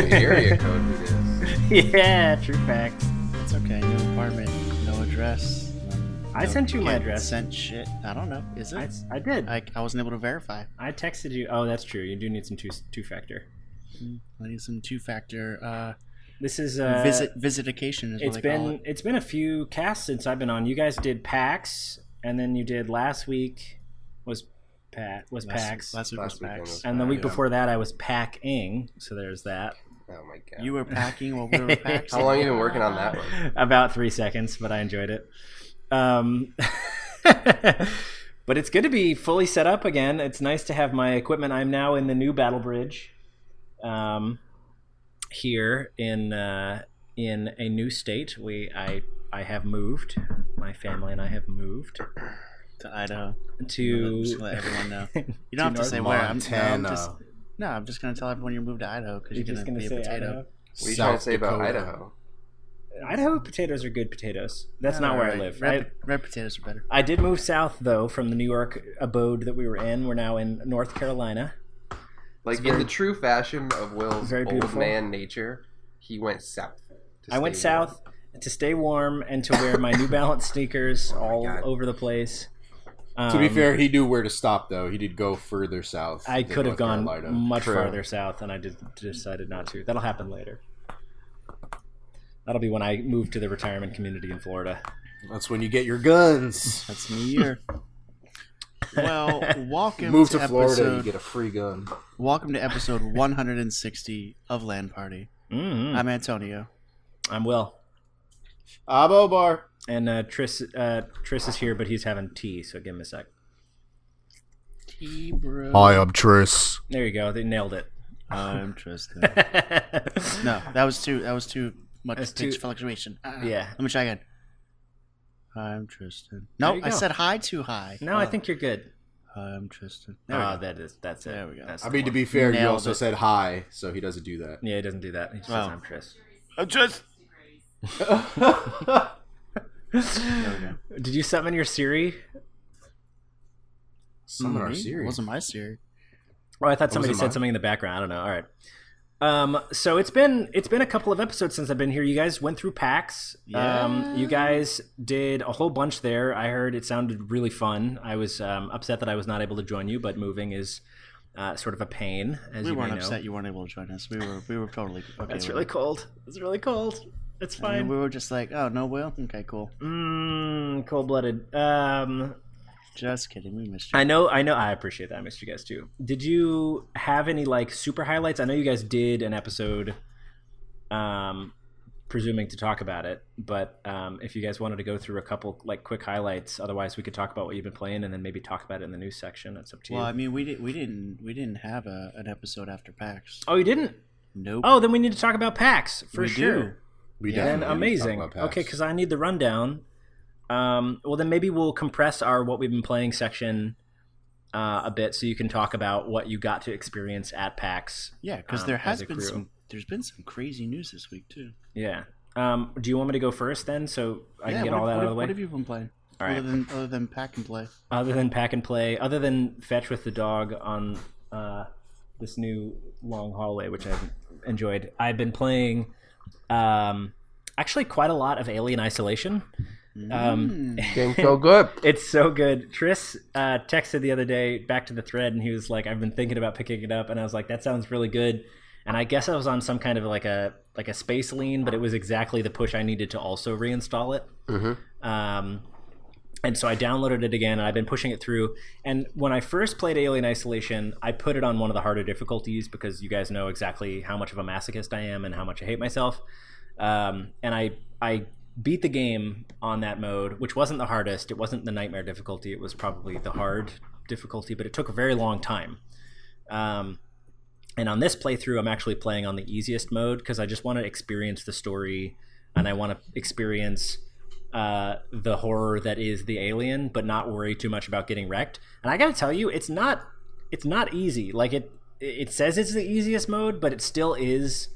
The area code it is. yeah, true facts. It's okay. New apartment, no address. um, I sent you my address. Sent shit. I don't know. Is it? I, I, I did. I, I, wasn't able to verify. I texted you. Oh, that's true. You do need some two two factor. I need some two factor uh, This is uh, visit visitication. Is It's what they call been it. it's been a few casts since I've been on. You guys did PAX, and then you did last week was Pat was Last- PAX, Last week was Last weekend PAX. was and the week yeah. before that I was packing. So there's that. Oh my god. You were packing while we were packing. How long have you been working on that one? About three seconds, but I enjoyed it. Um, but it's good to be fully set up again. It's nice to have my equipment. I'm now in the new Battle Bridge, um, here in uh, in a new state. We I I have moved. My family and I have moved to Idaho. to. Just let everyone know. You don't have to North say where. I'm, no, I'm just, no, I'm just gonna tell everyone you moved to Idaho because You're you're, just gonna, gonna be a potato. Idaho. What are you trying to South say about Idaho? Idaho potatoes are good potatoes. That's not where I live. Red, I, red potatoes are better. I did move south though from the New York abode that we were in. We're now in North Carolina. Like in the true fashion of Will's very old man nature, he went south. I went warm. south to stay warm and to wear my New Balance sneakers Oh my all God. over the place. To be Um, fair, he knew where to stop though. He did go further south. I could have gone Carolina. much True. farther south, and I did, decided not to. That'll happen later. That'll be when I move to the retirement community in Florida. That's when you get your guns. That's me year. well, welcome Move to, to Florida, episode, you get a free gun. welcome to episode 160 of LAN Party. Mm-hmm. I'm Antonio. I'm Will, Abo bar. and uh, Tris. Uh, Tris is here, but he's having tea, so give him a sec. T bro. Hi, I'm Tris. There you go. They nailed it. I'm Tristan. no, that was too. That was too much That's pitch too- fluctuation. Ah, Yeah. Let me try again. Hi, I'm Tristan. There No, you I go. said hi too high. no, I Oh, think you're good. Hi, I'm Tristan. There we Oh, go. that is that's it. There we go. That's I the mean, to one. be fair, you Nailed also it. said hi, so he doesn't do that. yeah, he doesn't do that. He just Wow. says I'm Tris. I'm just. There we go. Did you summon your Siri? Summon our Me? series. Wasn't my Siri. Oh, I thought somebody said mine? something in the background. I don't know. All right. Um, so it's been it's been a couple of episodes since I've been here. You guys went through PAX. Um, you guys did a whole bunch there. I heard it sounded really fun. I was um, upset that I was not able to join you, but moving is uh, sort of a pain, as We you weren't may know. upset you weren't able to join us. We were we were totally okay. It's really it. cold. It's really cold. It's I mean, fine. we were just like, oh no, Will. Okay, cool. Mm, cold blooded. Um, Just kidding. We missed you. I know, I know. I appreciate that. I missed you guys too. Did you have any like super highlights? I know you guys did an episode, um, presuming to talk about it. But um, if you guys wanted to go through a couple like quick highlights, otherwise we could talk about what you've been playing and then maybe talk about it in the news section. It's up to Well, you. I mean, we didn't we didn't we didn't have a, an episode after PAX. oh, you didn't? Nope. Oh, then we need to talk about PAX for We sure. do. We Yeah, Then definitely need to talk amazing. about Okay, because I need the rundown. Um, well, then maybe we'll compress our what we've been playing section uh, a bit, so you can talk about what you got to experience at PAX. yeah, because um, there has been crew. some there's been some crazy news this week too. Yeah. Um, do you want me to go first then, so I yeah, can get what, all that out of the way? What have you been playing? All right. Other than other than pack and play. Other than pack and play, other than fetch with the dog on uh, this new long hallway, which I've enjoyed, I've been playing um, actually quite a lot of Alien Isolation. Um, Game's so good. It's so good. Tris uh, texted the other day back to the thread, and he was like, "I've been thinking about picking it up," and I was like, "That sounds really good." And I guess I was on some kind of like a like a space lean, but it was exactly the push I needed to also reinstall it. Um, and so I downloaded it again, and I've been pushing it through. And when I first played Alien Isolation, I put it on one of the harder difficulties because you guys know exactly how much of a masochist I am and how much I hate myself. Um, and I I beat the game on that mode, which wasn't the hardest. It wasn't the nightmare difficulty. It was probably the hard difficulty, but it took a very long time. Um, and on this playthrough, I'm actually playing on the easiest mode because I just want to experience the story and I want to experience uh, the horror that is the alien, but not worry too much about getting wrecked. And I got to tell you, it's not it's not easy. Like it it says it's the easiest mode, but it still is.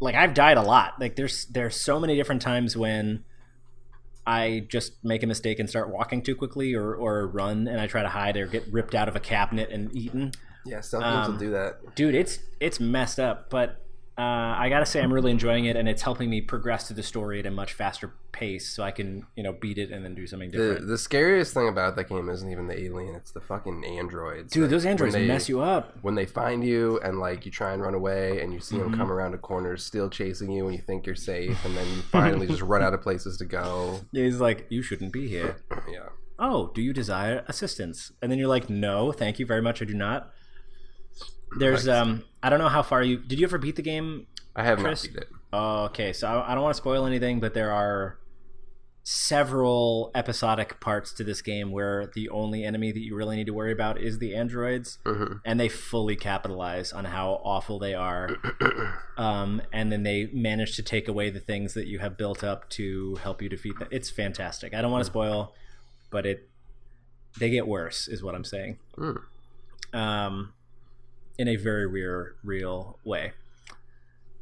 Like I've died a lot. Like there's there's so many different times when I just make a mistake and start walking too quickly or, or run and I try to hide or get ripped out of a cabinet and eaten. Yeah, games Um, will do that. Dude, it's it's messed up, but uh, I gotta say I'm really enjoying it and it's helping me progress through the story at a much faster pace so I can, you know, beat it and then do something different. the scariest thing about that game isn't even the alien; it's the fucking androids. Dude, Like, those androids they, mess you up. When they find you and like you try and run away, and you see Mm-hmm. them come around a corner, still chasing you, and you think you're safe, and then you finally just run out of places to go. He's like, you shouldn't be here. Yeah. oh, do you desire assistance? And then you're like, no, thank you very much, I do not. There's Nice. um, I don't know how far you did. You ever beat the game? I have Chris? not beat it. Oh, okay, so I, I don't want to spoil anything, but there are several episodic parts to this game where the only enemy that you really need to worry about is the androids, hmm and they fully capitalize on how awful they are. um, and then they manage to take away the things that you have built up to help you defeat them. It's fantastic. I don't want to spoil, but it they get worse, is what I'm saying. Mm. Um, in a very real, real way.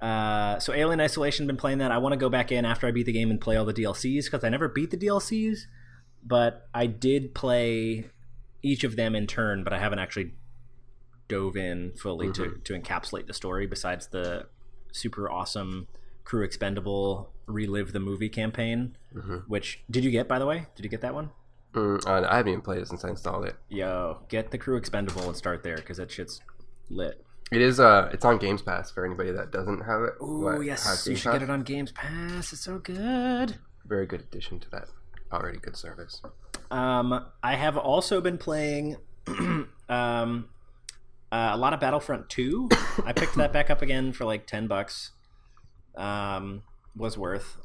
Uh, so Alien Isolation, been playing that. I want to go back in after I beat the game and play all the DLCs because I never beat the DLCs, but I did play each of them in turn, but I haven't actually dove in fully to, to encapsulate the story besides the super awesome crew expendable relive the movie campaign Mhm. which did you get by the way did you get that one Mm, I haven't even played it since I installed it. yo get the crew expendable and start there because that shit's lit It is uh, it's on Games Pass for anybody that doesn't have it. oh yes you should get it on games pass it's so good Very good addition to that already good service. um i have also been playing um uh, a lot of battlefront 2 i picked that back up again for like 10 bucks um was worth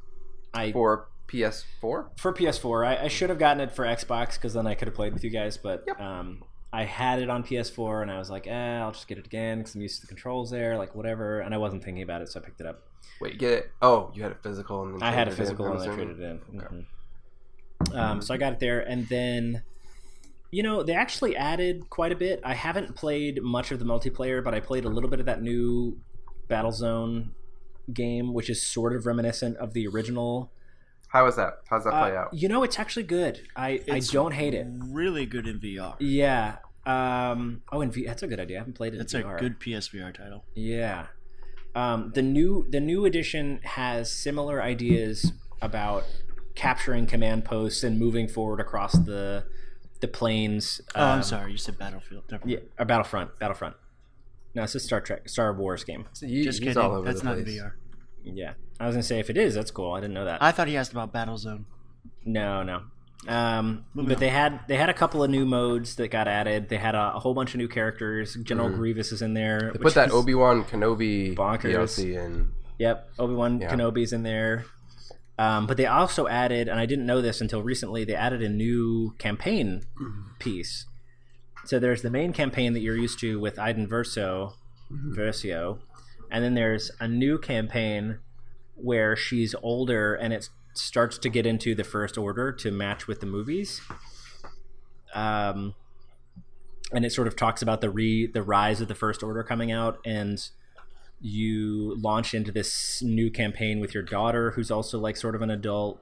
i For PS4, for PS4. I, I should have gotten it for Xbox because then I could have played with you guys. But um, I had it on PS4 and I was like, eh, I'll just get it again because I'm used to the controls there, like whatever. And I wasn't thinking about it, so I picked it up. wait, get it? Oh, you had a physical and I had a traded it in, physical and I traded it in. Mhm. Um, so I got it there, and then. You know, they actually added quite a bit. I haven't played much of the multiplayer, but I played a little bit of that new Battlezone game, which is sort of reminiscent of the original. How was that? How's that play Uh, out? You know, it's actually good. I, It's I don't hate it. Really good in VR. Yeah. Um, oh, and v- that's a good idea. I haven't played it. It's in a good PSVR title. Yeah. Um, the new the new edition has similar ideas about capturing command posts and moving forward across the the plains. Oh, I'm um, sorry. You said Battlefield. Never Yeah, or Battlefront. Battlefront. No, it's a Star Trek, Star Wars game. So you, Just kidding. all over That's the not place. VR. Yeah, I was gonna say if it is, that's cool. I didn't know that. I thought he asked about Battlezone. No, no. Um, Moving but on. they had they had a couple of new modes that got added. They had a, a whole bunch of new characters. General Mhm. Grievous is in there. They put that Obi Wan Kenobi Bonkers. DLC in. Yep, Obi Wan Yeah. Kenobi's in there. Um, but they also added, and I didn't know this until recently, they added a new campaign piece. So there's the main campaign that you're used to with Iden Verso, Versio, and then there's a new campaign where she's older and it starts to get into the First Order to match with the movies. Um, and it sort of talks about the re the rise of the First Order coming out and you launch into this new campaign with your daughter who's also like sort of an adult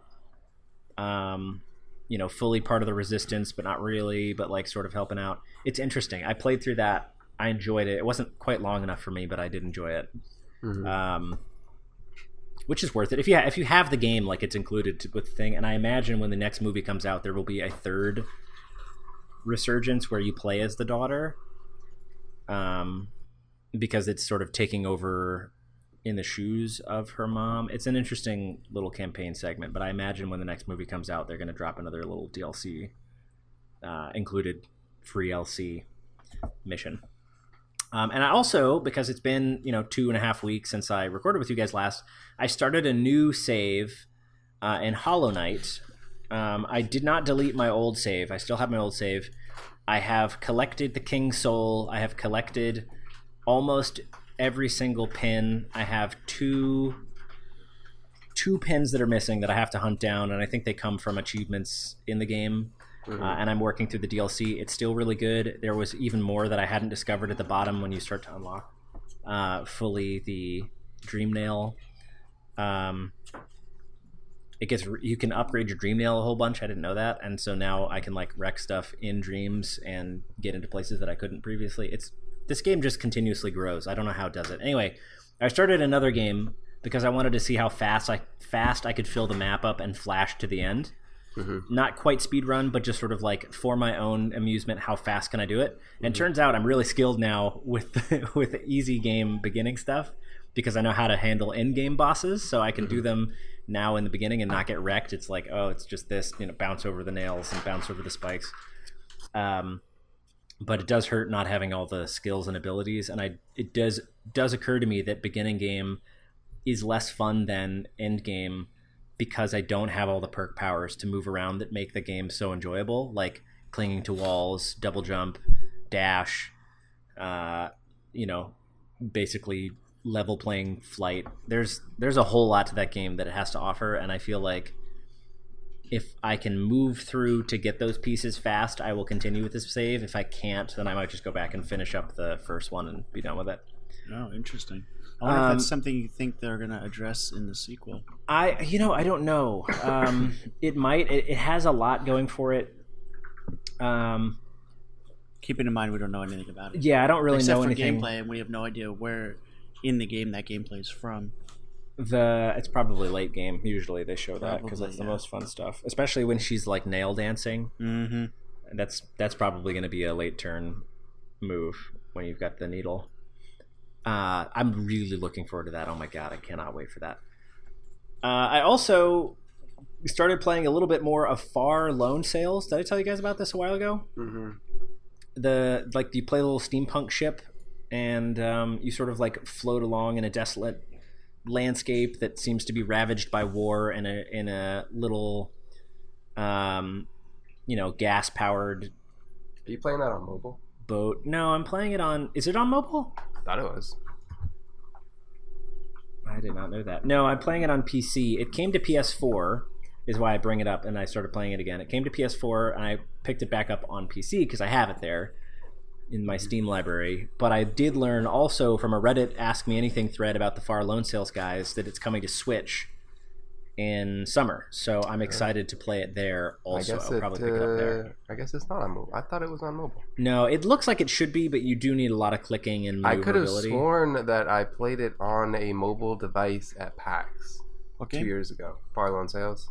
um you know fully part of the resistance but not really but like sort of helping out it's interesting i played through that i enjoyed it it wasn't quite long enough for me but i did enjoy it Mhm. um which is worth it if you ha- if you have the game like it's included to, with the thing and i imagine when the next movie comes out there will be a third resurgence where you play as the daughter um because it's sort of taking over in the shoes of her mom. It's an interesting little campaign segment, but I imagine when the next movie comes out, they're going to drop another little DLC uh, included free LC mission. Um, and I also, because it's been you know two and a half weeks since I recorded with you guys last, I started a new save uh, in Hollow Knight. Um, I did not delete my old save. I still have my old save. I have collected the King's Soul. I have collected almost every single pin. I have two two pins that are missing that I have to hunt down, and I think they come from achievements in the game. Mhm. Uh, and I'm working through the DLC. It's still really good. There was even more that I hadn't discovered at the bottom when you start to unlock uh, fully the Dream Nail. Um, it gets you can upgrade your dream nail a whole bunch. I didn't know that, and so now I can like wreck stuff in dreams and get into places that I couldn't previously. It's this game just continuously grows. I don't know how it does it. Anyway, I started another game because I wanted to see how fast I fast I could fill the map up and flash to the end. Mm-hmm. Not quite speed run, but just sort of like for my own amusement, how fast can I do it? And mm-hmm. turns out I'm really skilled now with with easy game beginning stuff because I know how to handle end game bosses, so I can do mm-hmm. them now in the beginning and ah. not get wrecked. It's like, oh, it's just this, you know, bounce over the nails and bounce over the spikes. Um, but it does hurt not having all the skills and abilities, and I it does does occur to me that beginning game is less fun than end game because I don't have all the perk powers to move around that make the game so enjoyable, like clinging to walls, double jump, dash, uh, you know, basically level playing flight. There's there's a whole lot to that game that it has to offer, and I feel like if I can move through to get those pieces fast, I will continue with this save. If I can't, then I might just go back and finish up the first one and be done with it. Oh, interesting. I wonder Um, if that's something you think they're going to address in the sequel. I, you know, I don't know. Um, it might. It, it has a lot going for it. Um, Keeping in mind we don't know anything about it. yeah, I don't really Except know for anything. gameplay, and we have no idea where in the game that gameplay is from. The it's probably late game. Usually they show that because Probably, that's the most fun stuff, especially when she's like nail dancing. Mm-hmm. That's that's probably going to be a late turn move when you've got the needle. Uh, I'm really looking forward to that. Oh my god, I cannot wait for that. Uh, I also started playing a little bit more of Far Lone Sails. Did I tell you guys about this a while ago? hmm the like you play a little steampunk ship and um, you sort of like float along in a desolate landscape that seems to be ravaged by war in a in a little um, you know gas powered Are you playing that on mobile? boat no i'm playing it on is it on mobile Thought it was. i did not know that. No i'm playing it on pc it came to ps4 is why i bring it up and i started playing it again. It came to ps4 and i picked it back up on pc because i have it there in my steam library. But i did learn also from a reddit ask me anything thread about the far lone sails guys that it's coming to switch in summer so i'm excited to play it there also I guess i'll it. probably pick it up there uh, I guess it's not on mobile. I thought it was on mobile. no it looks like it should be but you do need a lot of clicking and I could have sworn that I played it on a mobile device at PAX Okay. two years ago. Far Lone Sails.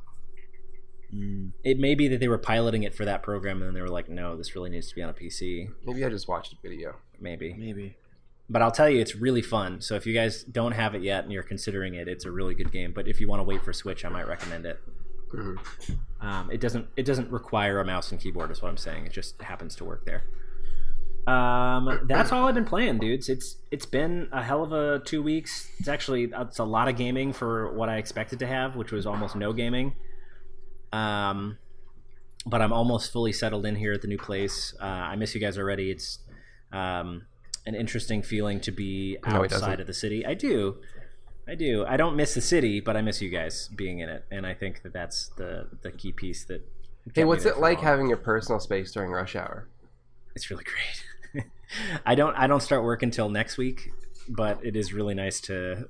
Mm. it may be that they were piloting it for that program and then they were like no this really needs to be on a pc Maybe I just watched a video. maybe Maybe. But i'll tell you it's really fun. So if you guys don't have it yet and you're considering it it's a really good game. But if you want to wait for switch i might recommend it. Mhm. um, it doesn't it doesn't require a mouse and keyboard is what i'm saying. It just happens to work there. Um, that's all i've been playing dudes. It's it's been a hell of a two weeks. It's actually it's a lot of gaming for what i expected to have which was almost no gaming. Um, but I'm almost fully settled in here at the new place. Uh, I miss you guys already. It's um, an interesting feeling to be No, outside of the city. I do, I do. I don't miss the city, but I miss you guys being in it, and I think that that's the the key piece that. Hey, what's it like long. having your personal space during rush hour? It's really great. I don't I don't start work until next week, but it is really nice to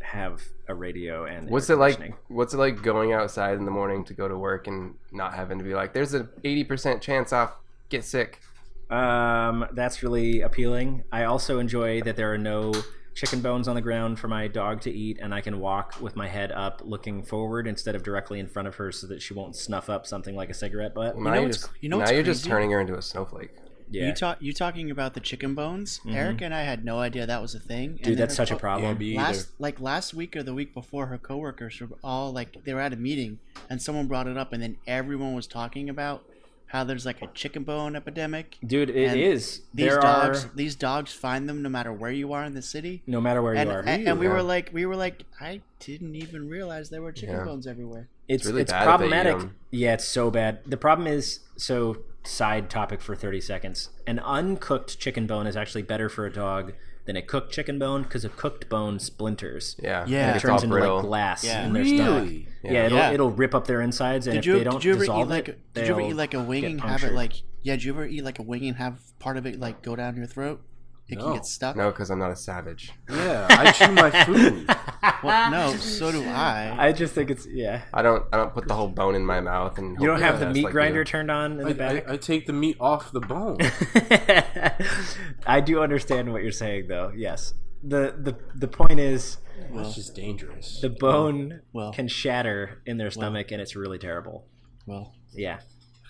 have a radio and What's it like? What's it like going outside in the morning to go to work and not having to be like, "There's an eighty percent chance I'll get sick." Um, that's really appealing. I also enjoy that there are no chicken bones on the ground for my dog to eat, and I can walk with my head up, looking forward instead of directly in front of her, so that she won't snuff up something like a cigarette butt. Now know you're just, you know now you're just turning her into a snowflake. Yeah, You talk. You talking about the chicken bones? Mhm. Eric and I had no idea that was a thing. dude, then that's her such a problem. me Last like last week or the week before, her coworkers were all like they were at a meeting and someone brought it up, and then everyone was talking about how there's like a chicken bone epidemic. Dude, it And is. These there dogs, are these dogs find them no matter where you are in the city. no matter where And, you are. and, and we Yeah. were like, we were like, I didn't even realize there were chicken Yeah. bones everywhere. it's really it's bad if they eat problematic. 'em. Yeah, it's so bad. The problem is so side topic for 30 seconds. An uncooked chicken bone is actually better for a dog than a cooked chicken bone because a cooked bone splinters. Yeah, Yeah. It turns into brittle. like glass Yeah. in their stomach. Really? Yeah, Yeah. it'll Yeah. it'll rip up their insides, and Did if you they don't did you ever eat dissolve like it, did you ever eat like a wing and have it like yeah? Did you ever eat like a wing and have part of it like go down your throat? It No. can get stuck. No, because I'm not a savage. Yeah, I chew my food. Well, no, so do I. I just think it's yeah. I don't. I don't put the whole bone in my mouth and. You don't have the meat like grinder you. turned on in I, the back. I, I take the meat off the bone. I do understand what you're saying, though. Yes. the the The point is, Well, That's just dangerous. the bone well, can shatter in their stomach, and it's really terrible. well. Yeah.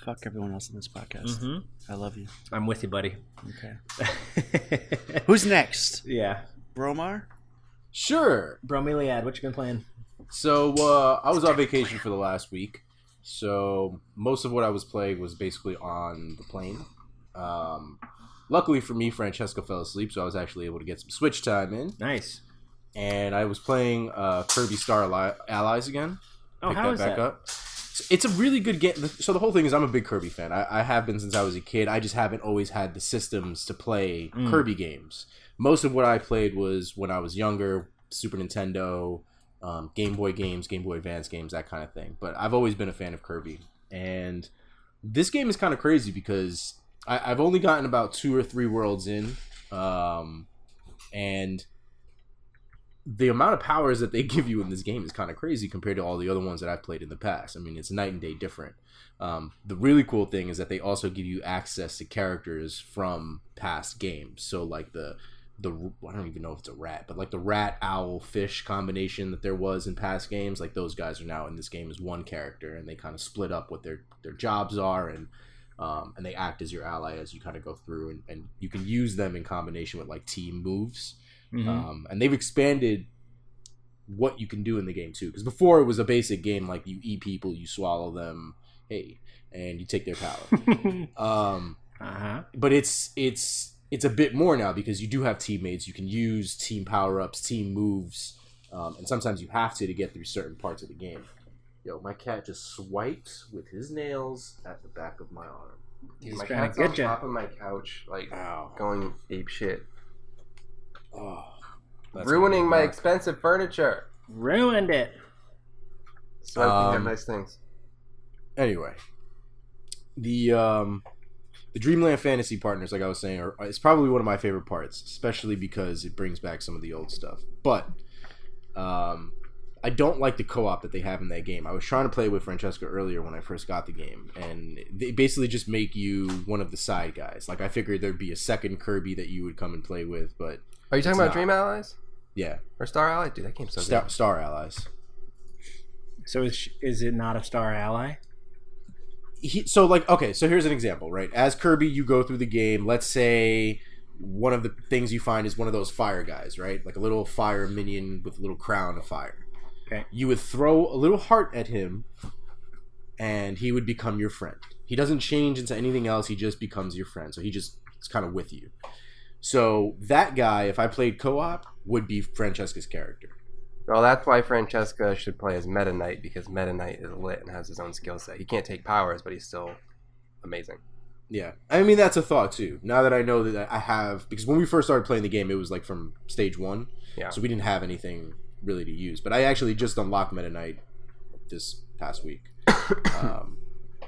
Fuck everyone else in this podcast. hmm I love you. I'm with you, buddy. Okay. Who's next? yeah. Bromar? Sure. Bromeliad, what you been playing? So uh, I was on vacation for the last week, so most of what I was playing was basically on the plane. Um, luckily for me, Francesca fell asleep, so I was actually able to get some Switch time in, Nice. and I was playing uh, Kirby Star Allies again. Oh, Pick how is that? up. It's a really good game. So the whole thing is, I'm a big Kirby fan. I, I have been since I was a kid. I just haven't always had the systems to play Mm. Kirby games. Most of what I played was when I was younger, Super Nintendo, um, Game Boy games, Game Boy Advance games, that kind of thing. But I've always been a fan of Kirby, and this game is kind of crazy because I, I've only gotten about two or three worlds in, um, and the amount of powers that they give you in this game is kind of crazy compared to all the other ones that I've played in the past. I mean, it's night and day different. Um, the really cool thing is that they also give you access to characters from past games. So, like the the I don't even know if it's a rat, but like the rat owl fish combination that there was in past games, like those guys are now in this game as one character, and they kind of split up what their their jobs are and. Um, and they act as your ally as you kind of go through, and, and you can use them in combination with like team moves. Mhm. Um, and they've expanded what you can do in the game too. Because before it was a basic game like you eat people, you swallow them, hey, and you take their power. um, uh-huh. but it's it's it's a bit more now because you do have teammates. You can use team power ups, team moves, um, and sometimes you have to to get through certain parts of the game. Yo, my cat just swipes with his nails at the back of my arm. He's my trying to cat's get on ya. top of my couch, like Ow! going ape shit, Oh, that's ruining my expensive furniture. Ruined it. So I think they're Um, nice things. anyway the um the dreamland fantasy partners like i was saying are it's probably one of my favorite parts especially because it brings back some of the old stuff but um i don't like the co-op that they have in that game i was trying to play with francesca earlier when i first got the game and they basically just make you one of the side guys like i figured there'd be a second kirby that you would come and play with but Are you talking it's about not. Dream Allies yeah or Star Allies? Dude, that game's so star, good. star allies So is, is it not a star ally? he, so like okay so here's an example right as kirby you go through the game let's say one of the things you find is one of those fire guys right like a little fire minion with a little crown of fire Okay. you would throw a little heart at him and he would become your friend he doesn't change into anything else he just becomes your friend so he just is kind of with you so that guy if i played co-op would be francesca's character Well, that's why Francesca should play as Meta Knight because Meta Knight is lit and has his own skill set. He can't take powers, but he's still amazing. Yeah, I mean that's a thought too. Now that I know that I have, because when we first started playing the game, it was like from stage one, Yeah. so we didn't have anything really to use. But I actually just unlocked Meta Knight this past week. um,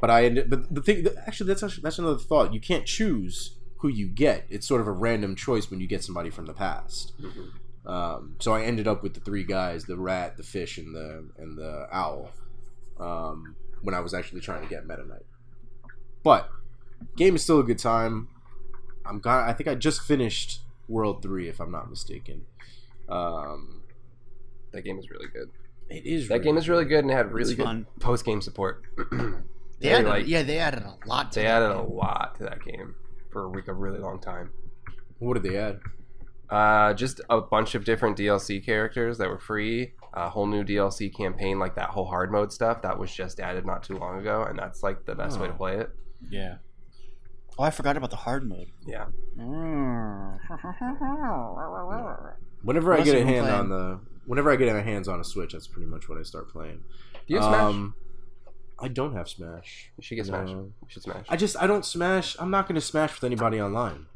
but I ended, but the thing, actually, that's actually, that's another thought. You can't choose who you get. It's sort of a random choice when you get somebody from the past. Um, so I ended up with the three guys: the rat, the fish, and the and the owl. Um, when I was actually trying to get Meta Knight, but game is still a good time. I'm got. I think I just finished World Three, if I'm not mistaken. Um, That game is really good. it is That game is really good and it had really It's good post game support. They They, added, like yeah, they added a lot. To they that added a lot to that game for a, re- a really long time. What did they add? Uh, just a bunch of different DLC characters that were free. A whole new DLC campaign, like that whole hard mode stuff, that was just added not too long ago, and that's like the best way to Oh. play it. Yeah. Oh, I forgot about the hard mode. Yeah, Whenever What I get a hand playing? on the, whenever I get my hands on a Switch, that's pretty much what I start playing. do you have Smash? I don't have Smash. you should get Smash. no. You should Smash. I just I don't smash. I'm not going to smash with anybody online.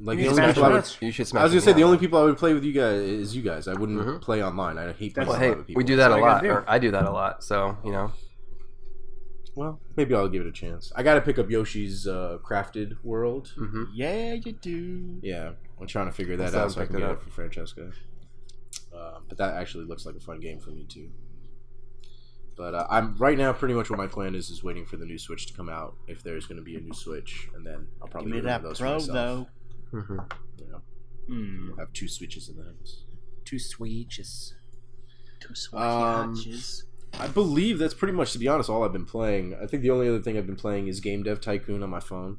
Like the You only smash people I would, with you should Smash. I was gonna say me the only people I would play with you guys is you guys. I wouldn't Mhm. play online. I hate playing Well, hey, with people. we do that That's a lot. do. Or I do that a lot. So you know, well, maybe I'll give it a chance. I got to pick up Yoshi's uh, Crafted World. hmm Yeah, you do. Yeah, I'm trying to figure that Still out so I haven't can picked get it it for Francesca. Uh, but that actually looks like a fun game for me too. But uh, I'm right now. Pretty much what my plan is is waiting for the new Switch to come out. If there's going to be a new Switch, and then I'll Give probably me get rid that of those pro for myself. though. hmm You know, Hmm. I have two Switches in the house. Two switches. Two Um. I believe that's pretty much, to be honest, all I've been playing. I think the only other thing I've been playing is Game Dev Tycoon on my phone.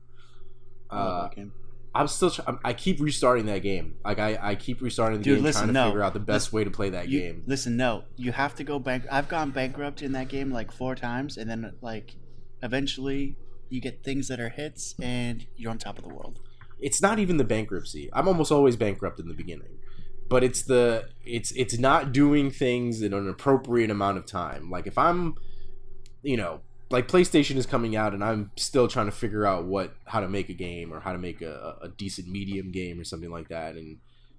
I love Uh, that game. I'm still. I'm- I keep restarting that game. Like I, I keep restarting the Dude, game, listen, trying to no. figure out the best way to play that You, game. Listen, no, you have to go bank. I've gone bankrupt in that game like four times, and then like eventually you get things that are hits, and you're on top of the world. It's not even the bankruptcy. I'm almost always bankrupt in the beginning, but it's the it's it's not doing things in an appropriate amount of time. Like if I'm, you know, like PlayStation is coming out, and I'm still trying to figure out what how to make a game or how to make a, a decent medium game or something like that, and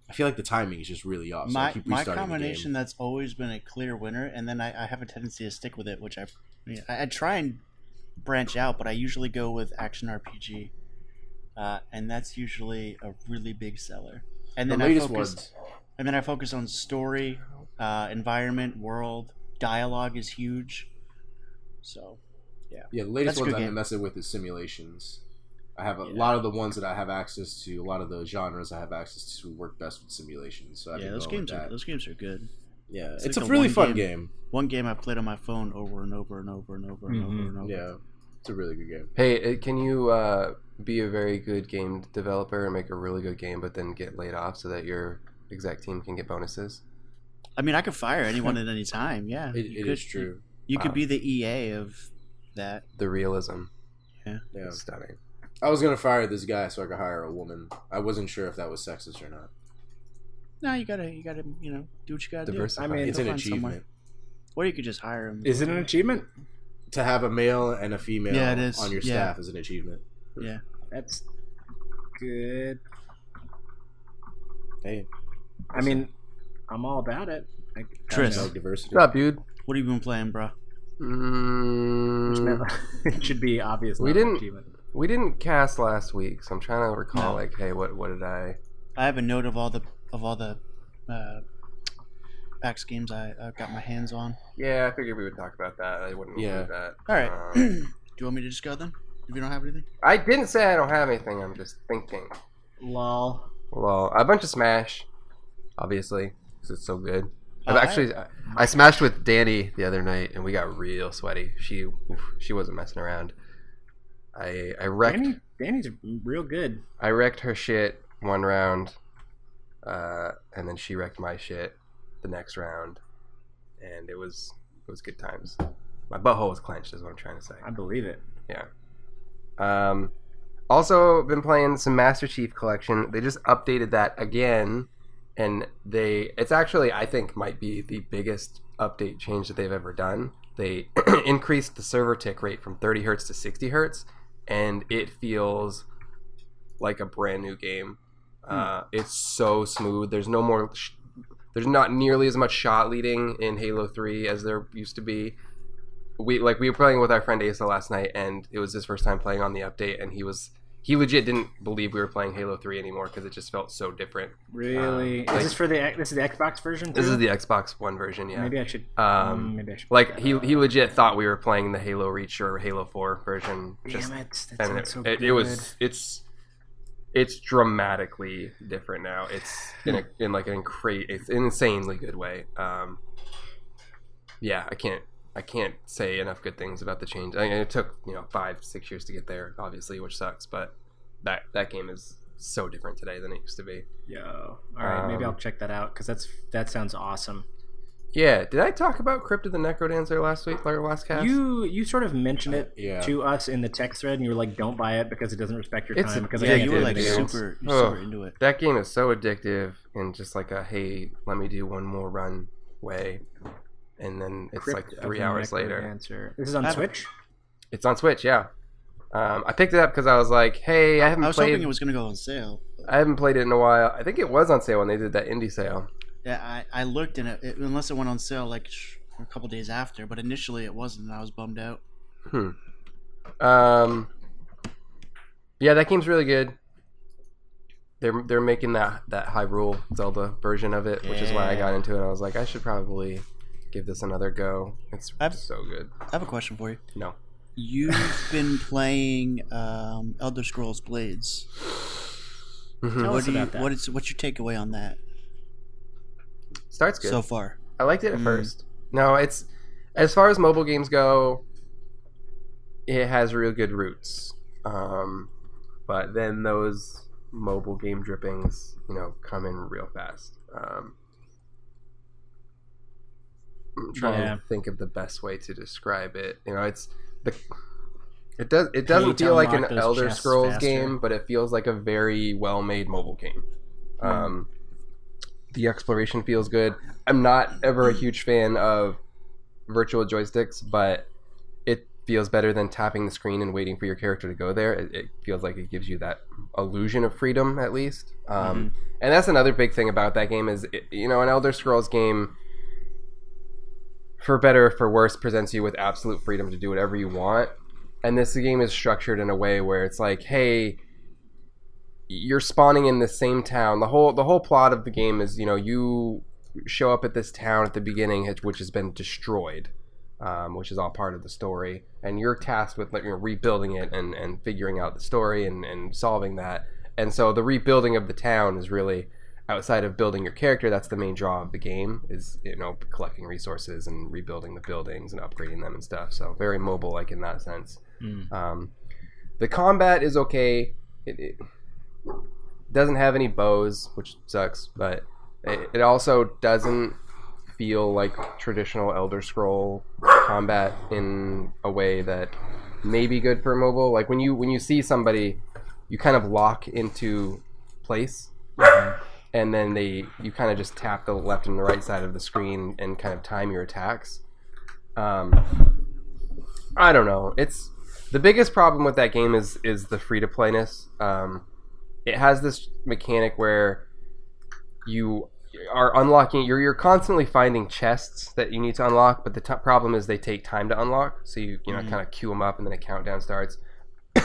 I feel like the timing is just really off. So my my the combination that's always been a clear winner, and then I, I have a tendency to stick with it, which I, I I try and branch out, but I usually go with action RPG, uh, and that's usually a really big seller. And The then I focus, ones. and then I focus on story, uh, environment, world, dialogue is huge. So Yeah, the latest That's ones good I've been game. messing with is simulations. I have a Yeah. lot of the ones that I have access to, a lot of the genres I have access to work best with simulations. So I've yeah, those games are that. those games are good. Yeah, it's it's, like a a really fun game- game. One game I played on my phone over and over and over and over and over Mhm. and over. Yeah, it's a really good game. Hey, uh, can you uh, be a very good game developer and make a really good game, but then get laid off so that your exec team can get bonuses? I mean, I could fire anyone at any time. Yeah, It, it could- is true. You could Wow. be the EA of that. The realism Yeah, is stunning. I was gonna fire this guy so I could hire a woman. I wasn't sure if that was sexist or not. No, you gotta, you gotta, you know, do what you gotta Diversify. I mean, It's an find someone. achievement do. Or you could just hire him. Is it an achievement? to have a male and a female Yeah, it is. on your Yeah. staff is an achievement. Yeah. That's good. Hey, I mean, I'm all about it. I, Tris. I like diversity. What's up, dude? What have you been playing, bro? Mm, know. it should be obvious. We didn't- achievement. we didn't cast last week, so I'm trying to recall. No. Like, hey, what what did I? I have a note of all the of all the uh, PAX games I, I got my hands on. Yeah, I figured we would talk about that. I wouldn't Yeah. include that. All right. Um, do you want me to just go then? If you don't have anything. I didn't say I don't have anything. I'm just thinking. Lol. Well, a bunch of Smash, obviously, because it's so good. I've actually I, I smashed with Danny the other night, and we got real sweaty. She oof, she wasn't messing around. I I wrecked Danny, Danny's real good. I wrecked her shit one round, uh, and then she wrecked my shit the next round, and it was it was good times. My butthole was clenched, is what I'm trying to say. I believe it. Yeah. Um, also been playing some Master Chief Collection. They just updated that again, and they it's actually I think might be the biggest update change that they've ever done. They increased the server tick rate from 30 hertz to 60 hertz, and it feels like a brand new game. Uh, it's so smooth. There's no more. Sh- there's not nearly as much shot leading in Halo 3 as there used to be we like we were playing with our friend Asa last night, and it was his first time playing on the update, and he was he legit didn't believe we were playing Halo Three anymore because it just felt so different. Really? Um, is this for the this is the Xbox version? This is the Xbox One version, yeah. Maybe I should. Um, Um, maybe I should. like he he legit thought we were playing the Halo Reach or Halo Four version. Just Damn it! That and sounds it, so it, good. it was it's it's dramatically different now. It's in a in like an incra- it's an insanely good way. Um, yeah, I can't I can't say enough good things about the change. I mean, it took you know five six years to get there, obviously, which sucks. But that that game is so different today than it used to be. Yo. All right, maybe Um, I'll check that out because that's that sounds awesome. Yeah, did I talk about Crypt of the Necrodancer last week, like last cast? You you sort of mentioned it Yeah. to us in the text thread, and you were like, "Don't buy it because it doesn't respect your It's time." Because yeah, you can't were like anything super, you're super into it. that game is so addictive and just like a hey, let me do one more run way, and then it's Crypt like three hours later. Necrodancer. This is on Switch. It's on Switch, yeah. Um, I picked it up because I was like, hey, I haven't I was played. hoping it was gonna go on sale. I haven't played it in a while. I think it was on sale when they did that indie sale. Yeah, I, I looked and it, it unless it went on sale like sh- a couple days after, but initially it wasn't, and I was bummed out. Hmm. Um, yeah, that game's really good. They're they're making that that Hyrule Zelda version of it, which is why I got into it. I was like, I should probably give this another go. It's I've- so good. I have a question for you. No. You've been playing um, Elder Scrolls Blades. Mhm. Tell what us do you, about that. what is what's your takeaway on that Starts good. so far? I liked it at Mm. first. No, it's as far as mobile games go, it has real good roots. Um, but then those mobile game drippings, you know, come in real fast. Um, I'm trying Yeah. to think of the best way to describe it. You know, it's the it does it doesn't feel like an Elder Scrolls faster. game, but it feels like a very well made mobile game. Hmm. Um, the exploration feels good. I'm not ever a huge fan of virtual joysticks, but it feels better than tapping the screen and waiting for your character to go there. It, it feels like it gives you that illusion of freedom, at least. Um, And that's another big thing about that game is, it, you know, an Elder Scrolls game, for better or for worse, presents you with absolute freedom to do whatever you want. And this game is structured in a way where it's like, hey, you're spawning in the same town. The whole the whole plot of the game is, you know, you show up at this town at the beginning, which- has been destroyed, um, which is all part of the story, and you're tasked with like you know, rebuilding it and, and figuring out the story and, and solving that. And so the rebuilding of the town is really outside of building your character. That's the main draw of the game is you know collecting resources and rebuilding the buildings and upgrading them and stuff. So very mobile, like in that sense. Mm. Um, the combat is okay. It, it doesn't have any bows, which sucks, but it, it also doesn't feel like traditional Elder Scroll combat in a way that may be good for mobile. Like when you when you see somebody, you kind of lock into place, and then they you kind of just tap the left and the right side of the screen and kind of time your attacks. Um, I don't know. It's the biggest problem with that game is is the free to playness. Um, it has this mechanic where you are unlocking. You're you're constantly finding chests that you need to unlock, but the t- problem is they take time to unlock. So you you know Mhm. kind of queue them up, and then a countdown starts.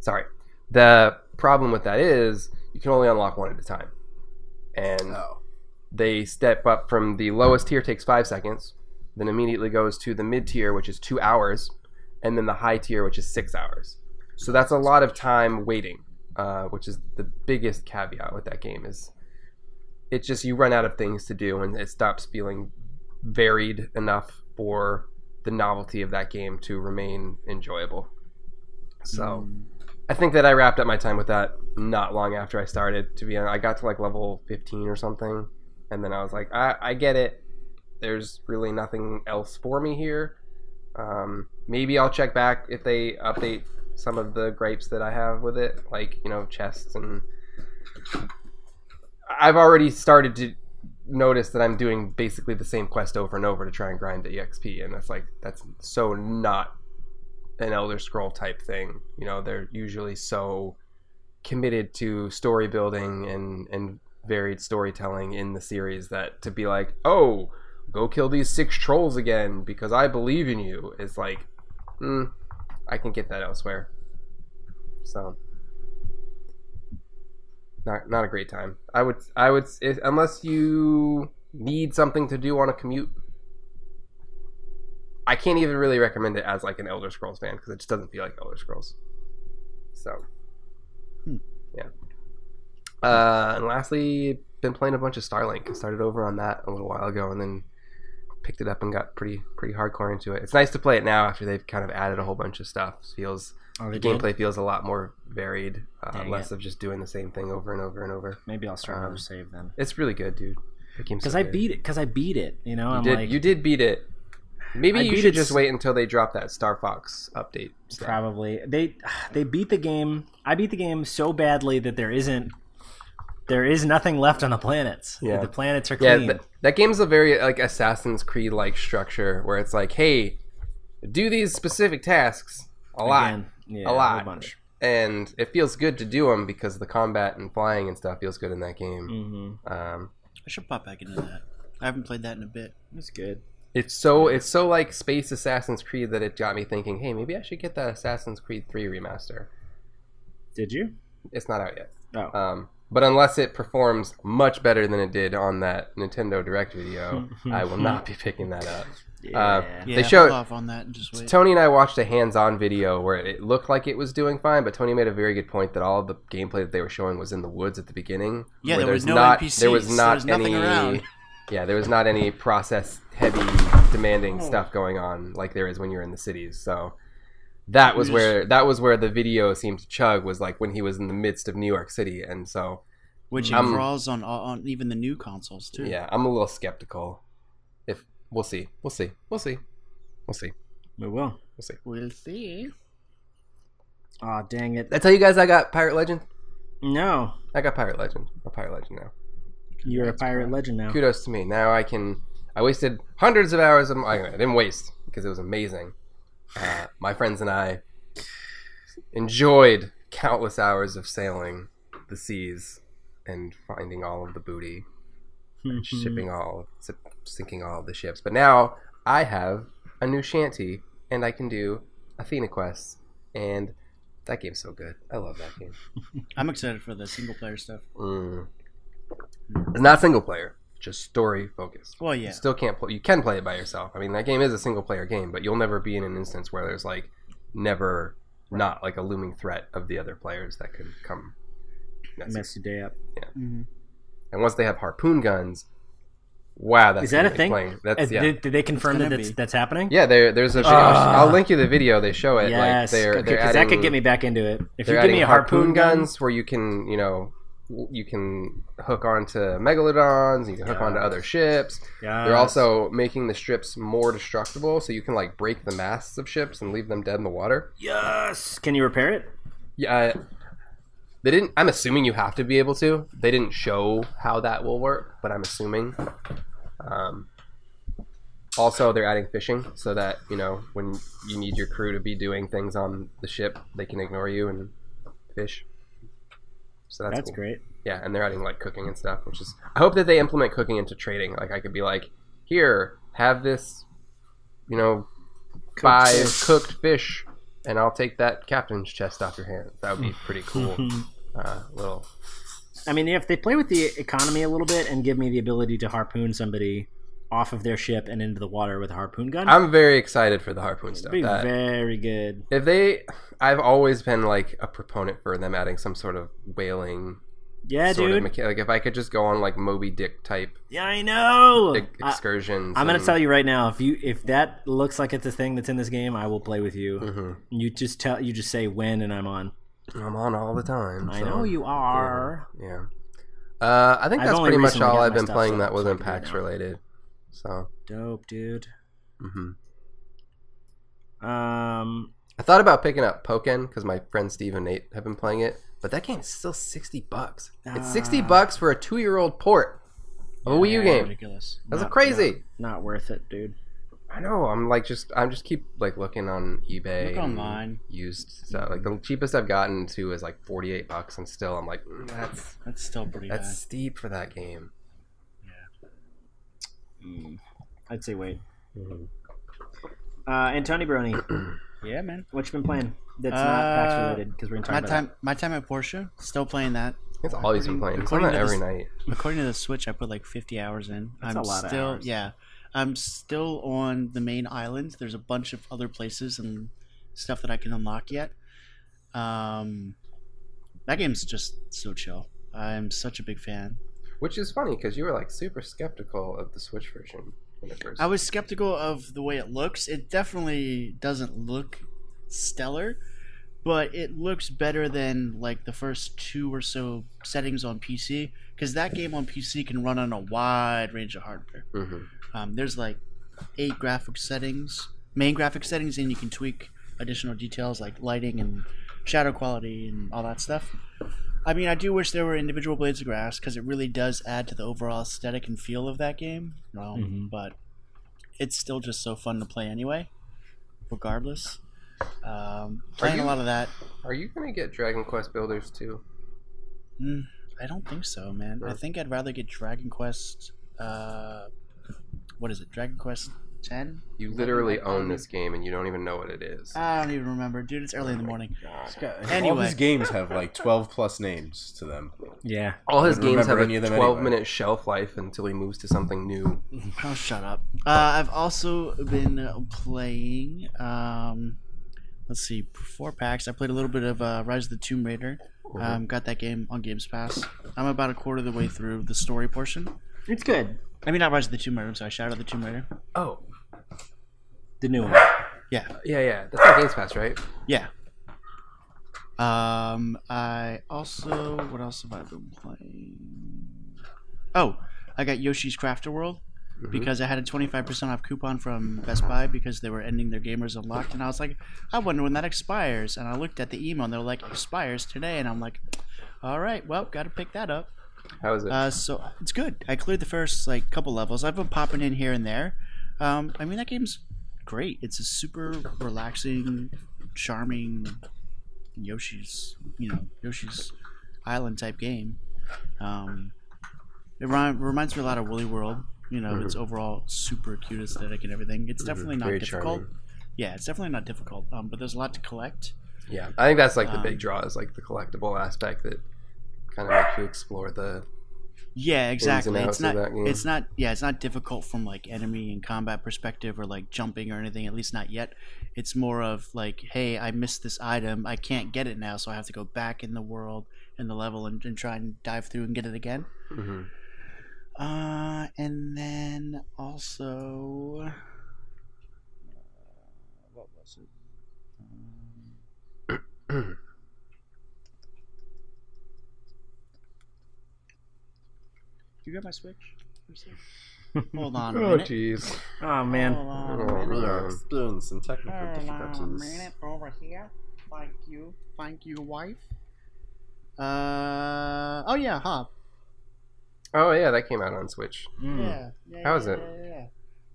Sorry. The problem with that is you can only unlock one at a time, and Oh. they step up from the lowest tier takes five seconds, then immediately goes to the mid tier, which is two hours, and then the high tier, which is six hours. So that's a lot of time waiting, uh, which is the biggest caveat with that game. Is it's just you run out of things to do, and it stops feeling varied enough for the novelty of that game to remain enjoyable. So. Mm. I think that I wrapped up my time with that not long after I started. To be honest, I got to like level 15 or something, and then I was like, I, I get it. There's really nothing else for me here. Um, maybe I'll check back if they update some of the gripes that I have with it, like you know chests and. I've already started to notice that I'm doing basically the same quest over and over to try and grind the EXP, and it's like that's so not an Elder Scroll type thing. You know, they're usually so committed to story building and and varied storytelling in the series that to be like, oh, go kill these six trolls again because I believe in you is like, mm, I can get that elsewhere. So. Not, not a great time. I would I would if, unless you need something to do on a commute I can't even really recommend it as like an Elder Scrolls fan because it just doesn't feel like Elder Scrolls. So, Hmm. yeah. Uh, and lastly, been playing a bunch of Starlink. I started over on that a little while ago, and then picked it up and got pretty pretty hardcore into it. It's nice to play it now after they've kind of added a whole bunch of stuff. It feels Oh, the did? gameplay feels a lot more varied, uh, less it. of just doing the same thing over and over and over. Maybe I'll start Um, another save then. It's really good, dude. Because Because I beat it. Because I beat it. You know, You I'm did. like you did beat it. Maybe I you should just s- wait until they drop that Star Fox update. stuff. probably they they beat the game. I beat the game so badly that there isn't there is nothing left on the planets. Yeah. the planets are Yeah, clean. th- that game's a very like Assassin's Creed like structure where it's like, hey, do these specific tasks a lot, Again, yeah, a lot, whole bunch. and it feels good to do them because the combat and flying and stuff feels good in that game. Mm-hmm. Um, I should pop back into that. I haven't played that in a bit. It's good. It's so it's so like Space Assassin's Creed that it got me thinking, hey, maybe I should get that Assassin's Creed 3 remaster. Did you? It's not out yet. Oh. Um, but unless it performs much better than it did on that Nintendo Direct video, I will not be picking that up. yeah. uh, Yeah, They showed- off on that and just wait. Tony and I watched a hands-on video where it looked like it was doing fine, but Tony made a very good point that all of the gameplay that they were showing was in the woods at the beginning. Yeah, where there was no not, NPCs, There was there not was nothing any. around. Yeah, there was not any process-heavy, demanding oh. stuff going on like there is when you're in the cities. So that was where that was where the video seemed to chug was like when he was in the midst of New York City, and so Which I'm- crawls on on even the new consoles too. yeah, I'm a little skeptical. If we'll see, we'll see, we'll see, we'll see, we will. we'll see. We'll see. Aw, dang it. Did I tell you guys I got Pirate Legend? No. I got Pirate Legend. A Pirate Legend now. You're a pirate correct. legend now. Kudos to me. Now I can. I wasted hundreds of hours of. I didn't waste because it was amazing. Uh, my friends and I enjoyed countless hours of sailing the seas and finding all of the booty, and shipping all, sinking all of the ships. But now I have a new shanty, and I can do Athena quests, and that game's so good. I love that game. I'm excited for the single player stuff. Mm. It's not single player, just story focused. Well, yeah. You still can't play. You can play it by yourself. I mean, that game is a single player game, but you'll never be in an instance where there's like never not like a looming threat of the other players that could come. mess your day up. Mhm. And once they have harpoon guns, wow, that's Is that a thing? Playing. That's yeah. did, did they confirm that that's, that's happening? yeah, there, there's a. Ah. I'll link you the video. They show it. Yes. like they're, okay, they're 'cause that could get me back into it. If you they're give me adding a harpoon, gun, guns where you can, you know, w- you can hook onto megalodons. You can hook onto other ships. They're also making the strips more destructible, so you can like break the masts of ships and leave them dead in the water. yes. Can you repair it? Yeah, they didn't. I'm assuming you have to be able to. They didn't show how that will work, but I'm assuming. Um, also, they're adding fishing so that you know when you need your crew to be doing things on the ship, they can ignore you and fish. So that's, That's, cool. great. Yeah, and they're adding like cooking and stuff, which is. I hope that they implement cooking into trading. Like I could be like, here, have this, you know, five fish. cooked fish, and I'll take that captain's chest off your hands. That would be pretty cool. uh, little. I mean, if they play with the economy a little bit and give me the ability to harpoon somebody off of their ship and into the water with a harpoon gun, I'm very excited for the harpoon stuff. be That, very good. if they, I've always been like a proponent for them adding some sort of whaling. Yeah, sort dude. of mecha- like if I could just go on like Moby Dick type yeah, I know. ex- excursions. I'm gonna and- tell you right now. If you if that looks like it's a thing that's in this game, I will play with you. Mhm. You just tell you just say when, and I'm on. I'm on all the time. I so- know you are. Yeah. Uh, I think I've that's pretty much all I've been playing that I wasn't PAX related. So, Dope, dude. hmm Um, I thought about picking up Pokken because my friend Steve and Nate have been playing it, but that game is still sixty bucks. It's sixty Ah. bucks for a two-year-old port of a Wii U game. Ridiculous. That's Not- crazy. not worth it, dude. I know. I'm like just I'm just keep like looking on eBay. Look online. Used stuff. Like the cheapest I've gotten to is like forty-eight bucks, and still I'm like mm, that's That's still pretty that's high. steep for that game. Mm, I'd say wait. Uh, and Tony Brony, Yeah, man. what you been playing? That's not PAX Uh, related because we're gonna My about time, my time at Portia. Still playing that. It's always been playing. It's on that every this- night. According to the Switch, I put like 50 hours in. That's I'm a lot of still, hours. yeah, I'm still on the main island. There's a bunch of other places and stuff that I can unlock yet. Um, that game's just so chill. I'm such a big fan. Which is funny because you were like super skeptical of the Switch version when it first. I was skeptical of the way it looks. It definitely doesn't look stellar, but it looks better than like the first two or so settings on PC. Because that game on PC can run on a wide range of hardware. Mhm. Um, there's like eight graphic settings, main graphic settings, and you can tweak additional details like lighting and shadow quality and all that stuff. I mean, I do wish there were individual blades of grass because it really does add to the overall aesthetic and feel of that game. Um, Mhm. But it's still just so fun to play anyway, regardless. Um, playing you- a lot of that. Are you gonna get Dragon Quest Builders too? Mm, I don't think so, man. I think I'd rather get Dragon Quest. Uh, what is it? Dragon Quest ten. You literally own this game and you don't even know what it is. I don't even remember, dude. It's early in the morning. God. All Anyway. these games have like 12 plus names to them. Yeah. All his games have remember a any of them 12 anyway. minute shelf life until he moves to something new. Oh, shut up. Uh, I've also been playing. Um, let's see, four packs. I played a little bit of uh, Rise of the Tomb Raider. Um, got that game on Games Pass. I'm about a quarter of the way through the story portion. It's good. I mean, not Rise of the Tomb Raider. I'm sorry, Shadow of the Tomb Raider. Oh, The new one. Yeah, yeah, yeah. That's not Games Pass, right? yeah. Um, I also what else have I been playing? Oh, I got Yoshi's Crafted World Mhm. because I had a 25% off coupon from Best Buy because they were ending their Gamers Unlocked, and I was like, I wonder when that expires. And I looked at the email, and they're like, expires today, and I'm like, all right, well, got to pick that up. How is it? Uh, so it's good. I cleared the first like couple levels. I've been popping in here and there. Um, I mean that game's great. It's a super relaxing, charming Yoshi's you know Yoshi's Island type game. Um, it remi- reminds me a lot of Woolly World. You know, it's overall super cute aesthetic and everything. It's definitely not Very difficult. charming. Yeah, it's definitely not difficult. Um, but there's a lot to collect. Yeah, I think that's like the Um, big draw is like the collectible aspect that kind of makes you explore the. Yeah, exactly. It's not. It's not. Yeah, it's not difficult from like enemy and combat perspective or like jumping or anything. At least not yet. It's more of like, hey, I missed this item. I can't get it now, so I have to go back in the world in the level and, and try and dive through and get it again. Mm-hmm. Uh, and then also, what was it? Um, you got my switch? Hold on a Oh jeez. Oh man. Hold on a Oh, minute. man. are experiencing technical Hold on a difficulties. minute over here. Thank you. Thank you, wife. Uh oh yeah, Hob. Oh yeah, that came out on Switch. Mm. Yeah. yeah. How is yeah, it? yeah, yeah.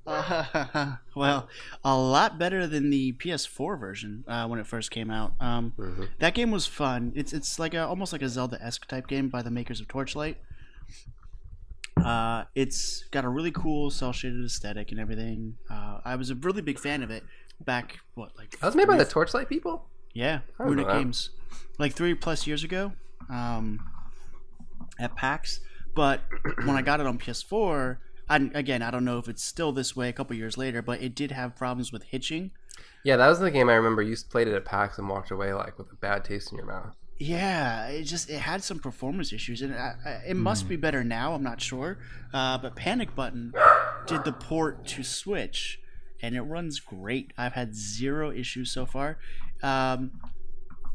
Uh, well, a lot better than the PS4 version uh, when it first came out. Um, Mhm. that game was fun. It's it's like a almost like a Zelda esque type game by the makers of Torchlight. Uh, it's got a really cool cel shaded aesthetic and everything. Uh, I was a really big fan of it back what like That was made by the Torchlight people. yeah, Runic. Games, like three plus years ago, um, at PAX. But when I got it on PS4, I, again, I don't know if it's still this way a couple years later, but it did have problems with hitching. Yeah, that was the game I remember. You played it at PAX and walked away like with a bad taste in your mouth. Yeah, it just it had some performance issues, and I, I, it must be better now. I'm not sure, uh, but Panic Button did the port to Switch, and it runs great. I've had zero issues so far. Um,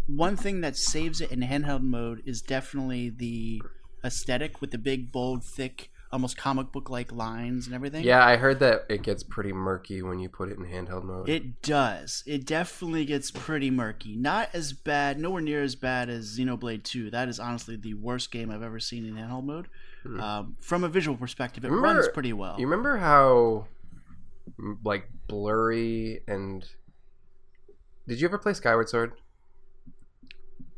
one thing that saves it in handheld mode is definitely the aesthetic with the big, bold, thick, almost comic book like lines and everything. Yeah, I heard that it gets pretty murky when you put it in handheld mode. It does. It definitely gets pretty murky. Not as bad, nowhere near as bad as Xenoblade 2. That is honestly the worst game I've ever seen in handheld mode. Hmm. Um, from a visual perspective, it Remember- runs pretty well. You remember how like blurry and Did you ever play Skyward Sword?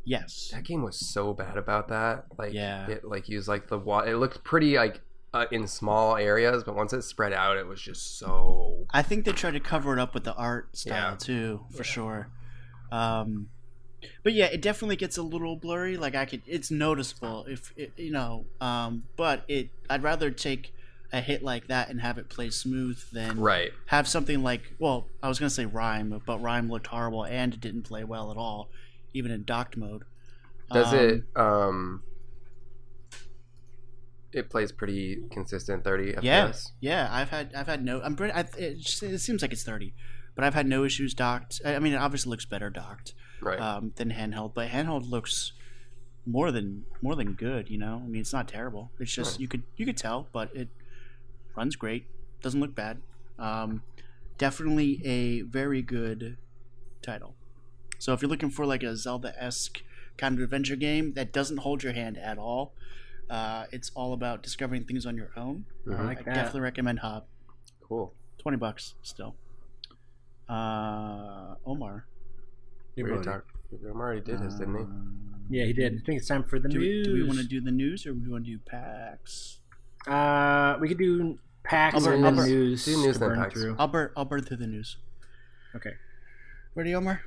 yes. That game was so bad about that. Like Yeah. it like used like the wa- it looked pretty like uh, in small areas, but once it spread out, it was just so I think they tried to cover it up with the art style Yeah. too, for sure. Um, but yeah, it definitely gets a little blurry. Like I could, it's noticeable if it, you know. Um, but it, I'd rather take a hit like that and have it play smooth than right. have something like well i was going to say RiME but RiME looked horrible and it didn't play well at all even in docked mode Does Um, it um it plays pretty consistent 30 yeah FPS? yeah i've had i've had no i'm pretty I, it, just- it seems like it's 30 but i've had no issues docked i I mean it obviously looks better docked Right. um, than handheld but handheld looks more than more than good you know i mean it's not terrible it's just Right. you could you could tell but it runs great doesn't look bad um, definitely a very good title so if you're looking for like a zelda-esque kind of adventure game that doesn't hold your hand at all uh, it's all about discovering things on your own Mhm. like i that. definitely recommend Hob Cool. 20 bucks still uh, omar We already talked- Omar already did his, didn't he? um, Yeah, he did. I think it's time for the do we, news. do we want to do the news or do we want to do PAX? Uh, we could do PAX I'll burn- and I'll then burn- news, do news to then burn PAX. through. I'll burn. I'll burn through the news. Okay. Ready, Omar?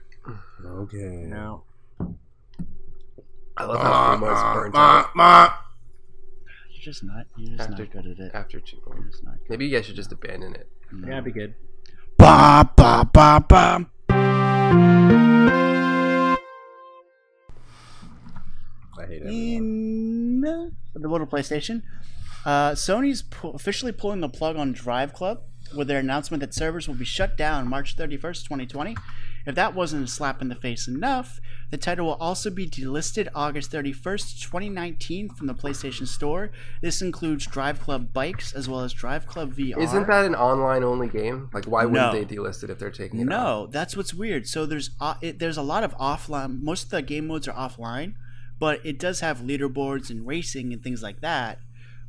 Okay. Now, I love how Puma's burnt out You're just not. You're just After- not good at it. after two points. just not good. Maybe you guys should just abandon it. No. yeah, be good. Ba ba ba ba. I hate everyone. In the little PlayStation, uh, Sony's pu- officially pulling the plug on Drive Club with their announcement that servers will be shut down March 31st, 2020. If that wasn't a slap in the face enough, the title will also be delisted August 31st, 2019 from the PlayStation Store. This includes Drive Club Bikes as well as Drive Club VR. Isn't that an online only game? Like, why wouldn't No. they delist it if they're taking it? off? No, that's what's weird. So there's uh, it, there's a lot of offline. Most of the game modes are offline, but it does have leaderboards and racing and things like that.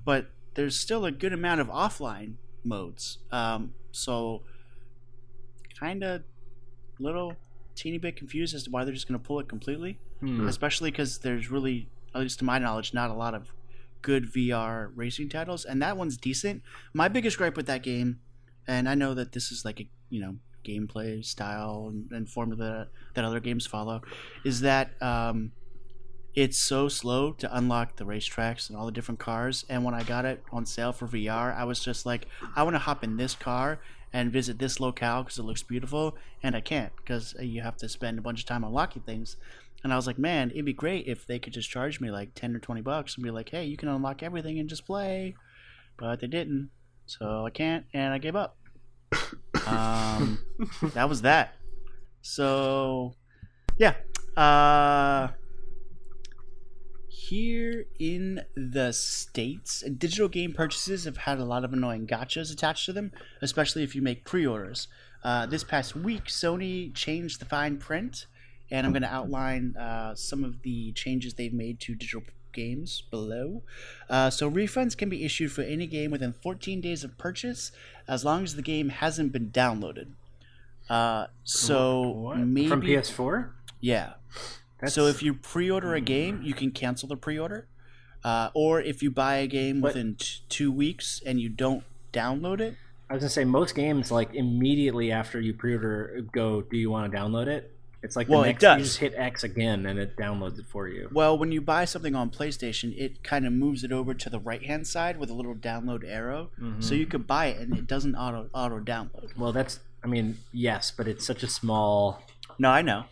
But there's still a good amount of offline modes. Um, so kind of little teeny bit confused as to why they're just going to pull it completely, Hmm. especially because there's really, at least to my knowledge, not a lot of good VR racing titles, and that one's decent. My biggest gripe with that game, and I know that this is like a you know gameplay style and, and formula that other games follow, is that um, it's so slow to unlock the racetracks and all the different cars. And when I got it on sale for VR, I was just like, I want to hop in this car and visit this locale because it looks beautiful, and I can't because you have to spend a bunch of time unlocking things. And I was like, man, it'd be great if they could just charge me like ten or twenty bucks and be like, hey, you can unlock everything and just play. But they didn't, so I can't, and I gave up. Um, that was that. So, yeah. Uh, here in the states, digital game purchases have had a lot of annoying gotchas attached to them, especially if you make pre-orders. Uh, this past week, Sony changed the fine print, and I'm going to outline uh, some of the changes they've made to digital games below. Uh, so refunds can be issued for any game within 14 days of purchase, as long as the game hasn't been downloaded. Uh, so What? maybe from PS4. yeah. That's, So if you pre-order a game, you can cancel the pre-order, uh, or if you buy a game What? within t- two weeks and you don't download it, I was gonna say most games like immediately after you pre-order go, do you want to download it? It's like the Well, it does. you just hit X again and it downloads it for you. well, when you buy something on PlayStation, it kind of moves it over to the right-hand side with a little download arrow, Mm-hmm. so you could buy it and it doesn't auto auto download. Well, that's I mean yes, but it's such a small. No, I know.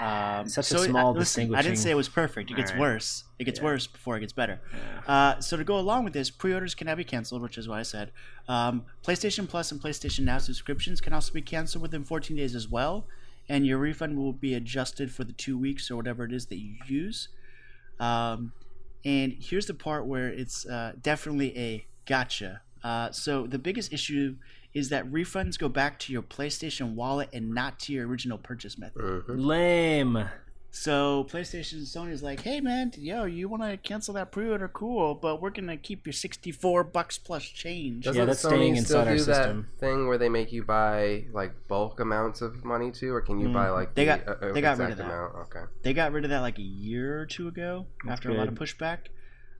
Um, Such a so, small uh, listen, I didn't say it was perfect. It gets Alright. worse. It gets Yeah. worse before it gets better. Uh, so to go along with this, pre-orders can now be canceled, which is what I said. Um, PlayStation Plus and PlayStation Now subscriptions can also be canceled within 14 days as well, and your refund will be adjusted for the two weeks or whatever it is that you use. Um, and here's the part where it's uh, definitely a gotcha. Uh, so the biggest issue is that refunds go back to your PlayStation wallet and not to your original purchase method. Mhm. Lame. So PlayStation and Sony's like, hey man, yo, you want to cancel that pre-order? Cool, but we're gonna keep your sixty-four bucks plus change. Doesn't Yeah, that's Sony staying still inside our system. that thing where they make you buy like bulk amounts of money too, or can you buy like Mm. They the, got- uh, they got rid of that. amount? Okay. They got rid of that like a year or two ago That's after a lot of pushback.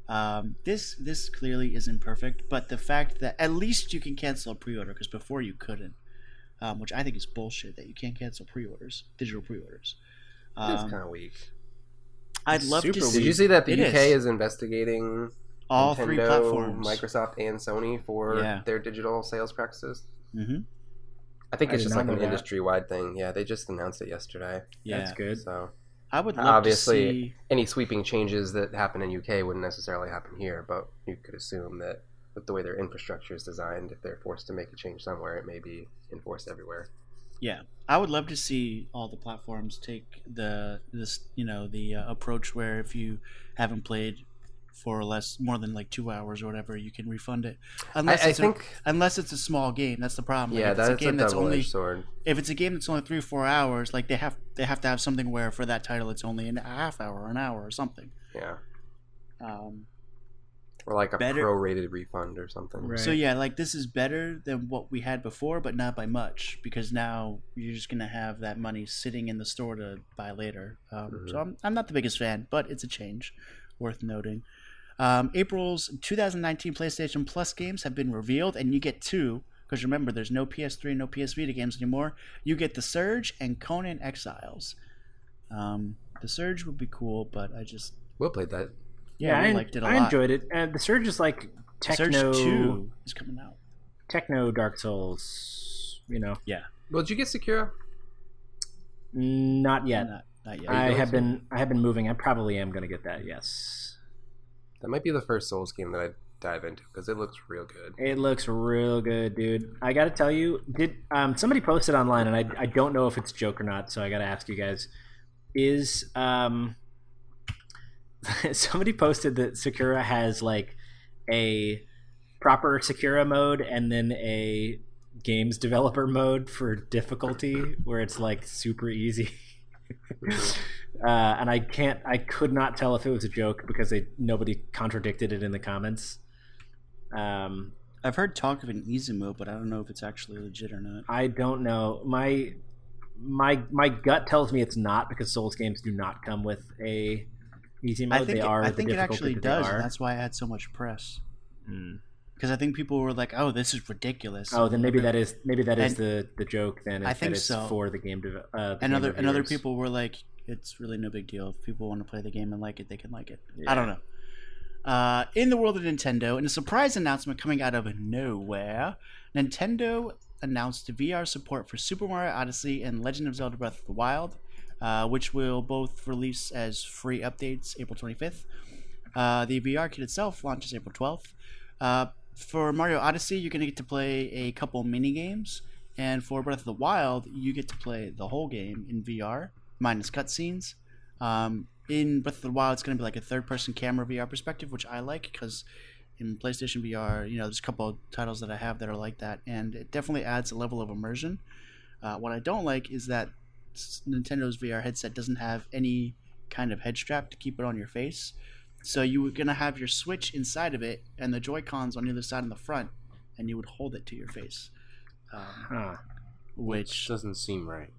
Um, this this clearly isn't perfect, but the fact that at least you can cancel a pre-order because before you couldn't, um, which I think is bullshit that you can't cancel pre-orders, digital pre-orders. That's Um, kind of weak. I'd love to super see Did you see that the It UK is. is. investigating all Nintendo, three platforms. Microsoft, and Sony for Yeah. their digital sales practices? hmm I think I it's did just like an industry-wide thing. Yeah, they just announced it yesterday. Yeah, That's good. So I would love Obviously, to see. any sweeping changes that happen in UK wouldn't necessarily happen here, but you could assume that with the way their infrastructure is designed, if they're forced to make a change somewhere, it may be enforced everywhere. Yeah, I would love to see all the platforms take the this you know the uh, approach where if you haven't played for less more than like two hours or whatever, you can refund it. I, Unless I it's think, a, unless it's a small game, that's the problem. Yeah, if it's that's a game a that's double-edged only sword. if it's a game that's only three or four hours, like they have they have to have something where for that title it's only a half hour or an hour or something. Yeah, Um, or like a Better- prorated refund or something. Right. So yeah, like this is better than what we had before, but not by much because now you're just gonna have that money sitting in the store to buy later. Um, Mhm. So I'm, I'm not the biggest fan, but it's a change worth noting. Um, April's 2019 PlayStation Plus games have been revealed, and you get two. Because remember, there's no PS3, no PS Vita games anymore. You get The Surge and Conan Exiles. Um, the Surge would be cool, but I just Will played that. yeah, I, liked it a I lot. I enjoyed it. And the Surge is like techno, Surge Two is coming out. techno Dark Souls. You know, Yeah. Well, did you get Sekiro? not yet. Not, not yet. I have to? been I have been moving. I probably am going to get that. Yes, That might be the first Souls game that I dive into because it looks real good. it looks real good, dude. I got to tell you, did um, somebody posted online, and I I don't know if it's joke or not, so I got to ask you guys: Is um somebody posted that Sekiro has like a proper Sekiro mode and then a games developer mode for difficulty where it's like super easy. uh, and I can't, I could not tell if it was a joke because they nobody contradicted it in the comments. Um, I've heard talk of an Izumo, but I don't know if it's actually legit or not. I don't know. My my my gut tells me it's not because Souls games do not come with a easy mode. I think they it, are I think it actually does, that's why I had so much press. Mm. Because I think people were like, "Oh, this is ridiculous." Oh, then maybe that is maybe that is And- the the joke. Then I think it's so. for the game. Deve- uh, the and game other and other people were like, "It's really no big deal. If people want to play the game and like it, they can like it." Yeah. I don't know. Uh, in the world of Nintendo, in a surprise announcement coming out of nowhere, Nintendo announced VR support for Super Mario Odyssey and Legend of Zelda: Breath of the Wild, uh, which will both release as free updates April 25th. Uh, the VR kit itself launches April 12th. For Mario Odyssey, you're to get to play a couple mini games, and for Breath of the Wild, you get to play the whole game in VR minus cutscenes. Um, in Breath of the Wild, it's to be like a third-person camera VR perspective, which I like because in PlayStation VR, you know, there's a couple of titles that I have that are like that, and it definitely adds a level of immersion. Uh, what I don't like is that Nintendo's VR headset doesn't have any kind of head strap to keep it on your face. So you were gonna have your Switch inside of it, and the Joy Cons on the other side in the front, and you would hold it to your face, um, Huh. which doesn't seem right.